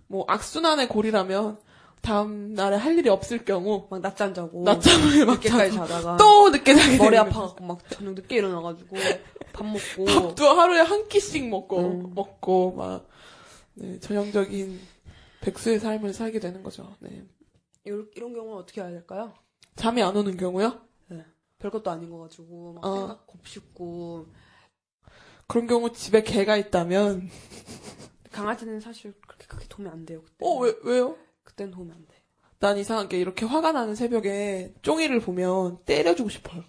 뭐, 악순환의 골이라면, 다음 날에 할 일이 없을 경우, 막 낮잠 자고. 낮잠을 막 늦게까지 자고, 자다가. 또 늦게 자게 머리. 아파갖고 막 저녁 늦게 일어나가지고 밥 먹고. 밥도 하루에 한 끼씩 먹고, 음. 먹고, 막, 네, 전형적인 백수의 삶을 살게 되는 거죠. 네. 이런, 이런 경우는 어떻게 해야 될까요? 잠이 안 오는 경우요? 별것도 아닌 거 가지고 막 어. 생각 곱씹고 그런 경우 집에 개가 있다면, 강아지는 사실 그렇게 크게 도움이 안 돼요. 그때. 어, 왜, 왜요? 그때는 도움이 안 돼. 난 이상하게 이렇게 화가 나는 새벽에 쫑이를 보면 때려주고 싶어요.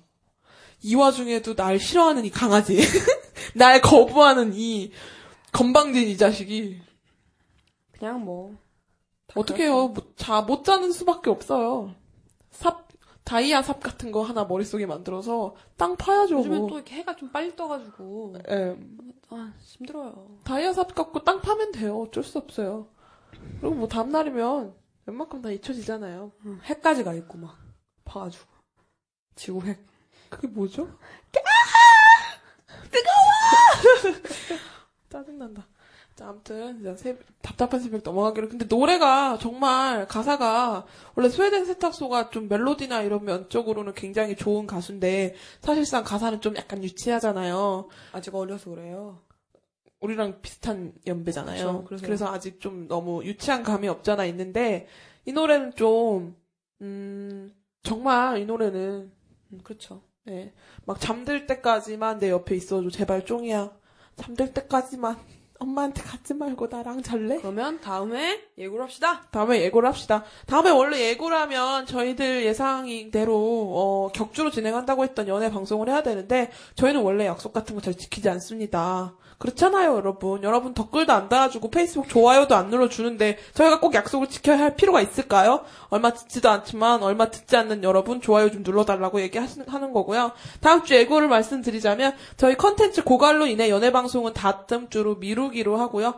이 와중에도 날 싫어하는 이 강아지. 날 거부하는 이 건방진 이 자식이. 그냥 뭐다 어떻게 해요? 뭐, 자, 못 자는 수밖에 없어요. 삽, 다이아 삽 같은 거 하나 머릿속에 만들어서 땅 파야죠. 요즘엔 뭐. 또 이렇게 해가 좀 빨리 떠가지고 예, 아 힘들어요. 다이아 삽 갖고 땅 파면 돼요. 어쩔 수 없어요. 그리고 뭐 다음날이면 웬만큼 다 잊혀지잖아요. 응, 해까지 가 있고 막 파가지고 지구 핵. 그게 뭐죠? 뜨거워! 짜증난다. 자, 아무튼, 이제 새- 답답한 새벽 넘어가기로. 근데 노래가 정말 가사가, 원래 스웨덴 세탁소가 좀 멜로디나 이런 면적으로는 굉장히 좋은 가수인데, 사실상 가사는 좀 약간 유치하잖아요. 아직 어려서 그래요. 우리랑 비슷한 연배잖아요. 그쵸, 그래서. 그래서 아직 좀 너무 유치한 감이 없잖아 있는데, 이 노래는 좀, 음, 정말 이 노래는 음, 그렇죠. 네. 막 잠들 때까지만 내 옆에 있어줘. 제발 쫑이야. 잠들 때까지만 엄마한테 가지 말고 나랑 잘래? 그러면 다음에 예고를 합시다. 다음에 예고를 합시다. 다음에 원래 예고를 하면 저희들 예상대로 어, 격주로 진행한다고 했던 연애 방송을 해야 되는데 저희는 원래 약속 같은 거 잘 지키지 않습니다. 그렇잖아요, 여러분. 여러분 댓글도 안 달아주고 페이스북 좋아요도 안 눌러주는데 저희가 꼭 약속을 지켜야 할 필요가 있을까요? 얼마 듣지도 않지만 얼마 듣지 않는 여러분 좋아요 좀 눌러달라고 얘기하는 거고요. 다음 주 예고를 말씀드리자면 저희 컨텐츠 고갈로 인해 연애 방송은 다음 주로 미루기로 하고요.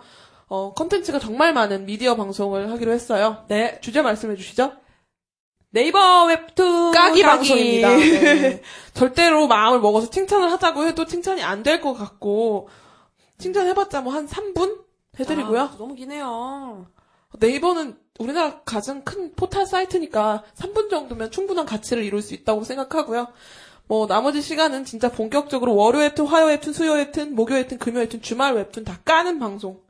어, 컨텐츠가 정말 많은 미디어 방송을 하기로 했어요. 네, 주제 말씀해 주시죠. 네이버 웹툰 까기 방송입니다. 네. 절대로 마음을 먹어서 칭찬을 하자고 해도 칭찬이 안 될 것 같고, 칭찬해봤자 뭐 한 3분? 해드리고요. 아, 너무 기네요. 네이버는 우리나라 가장 큰 포털 사이트니까 3분 정도면 충분한 가치를 이룰 수 있다고 생각하고요. 뭐 나머지 시간은 진짜 본격적으로 월요 웹툰, 화요 웹툰, 수요 웹툰, 목요 웹툰, 금요 웹툰, 주말 웹툰 다 까는 방송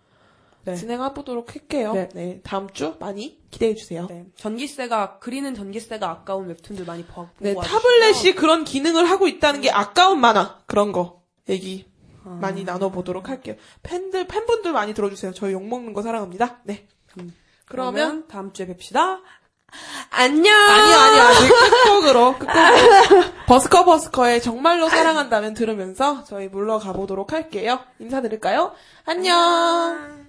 네. 진행해보도록 할게요. 네. 네, 다음 주 많이 기대해 주세요. 네. 전기세가 그리는 전기세가 아까운 웹툰들 많이 보, 보고 네. 타블렛이 그런 기능을 하고 있다는 게 아까운 만화 그런 거 얘기 아. 많이 나눠보도록 할게요. 팬들 팬분들 많이 들어주세요. 저희 욕 먹는 거 사랑합니다. 네. 음, 그러면 그러면 다음 주에 뵙시다. 안녕. 아니 아니 아직 끝곡으로 끝곡으로 버스커 버스커의 정말로 사랑한다면 들으면서 저희 물러가 보도록 할게요. 인사드릴까요? 안녕.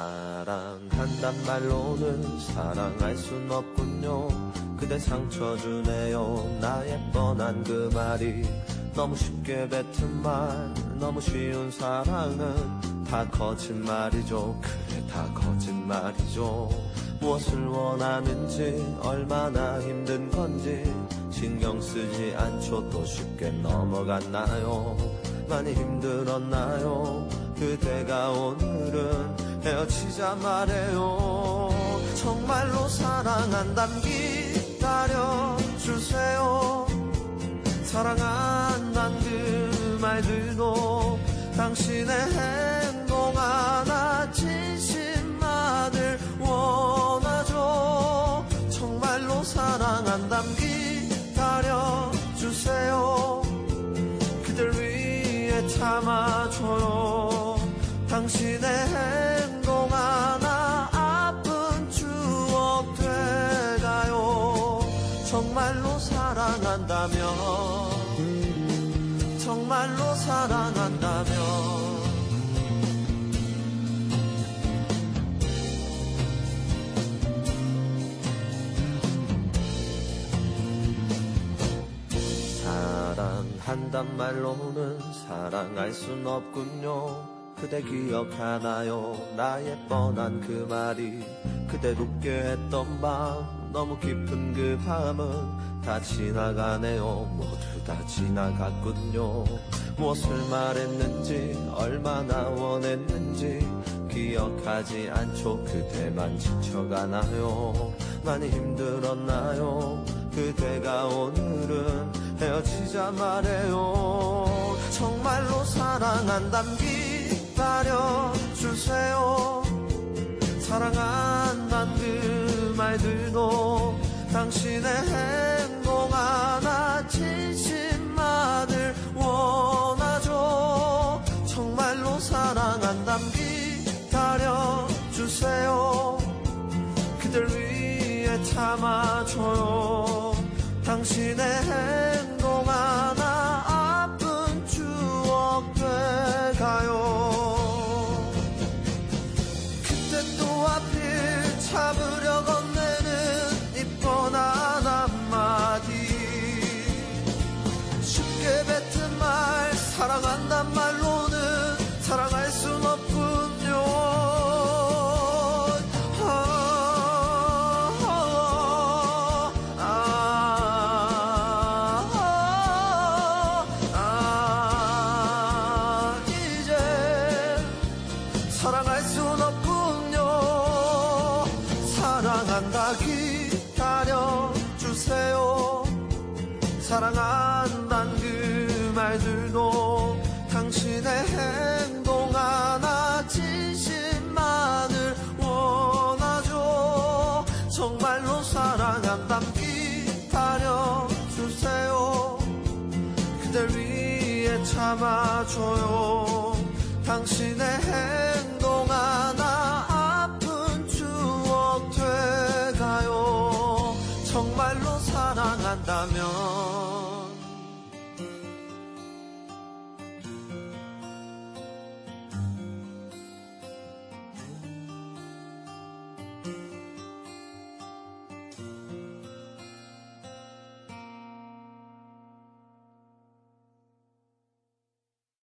사랑한단 말로는 사랑할 순 없군요. 그대 상처 주네요. 나의 뻔한 그 말이 너무 쉽게 뱉은 말 너무 쉬운 사랑은 다 거짓말이죠. 그래 다 거짓말이죠. 무엇을 원하는지 얼마나 힘든 건지 신경 쓰지 않죠. 또 쉽게 넘어갔나요 많이 힘들었나요? 그대가 오늘은 헤어지자 말해요. 정말로 사랑한담 기다려주세요. 사랑한단 그 말들도 당신의 사랑한다면. 사랑한단 말로는 사랑할 순 없군요. 그대 기억하나요? 나의 뻔한 그 말이 그댈 웃게 했던 밤. 너무 깊은 그 밤은 다 지나가네요. 모두 다 지나갔군요. 무엇을 말했는지 얼마나 원했는지 기억하지 않죠. 그대만 지쳐가나요? 많이 힘들었나요? 그대가 오늘은 헤어지자 말해요. 정말로 사랑한담 기다려 주세요. 사랑한단 그 말들도 당신의 행 동 하나 진심만을 원하죠. 정말로 사랑한담 기다려주세요. 그댈 위해 참아줘요. 당신의 행동 하나 아픈 추억 돼가요. 그때 또 하필 참으 사랑한단 말로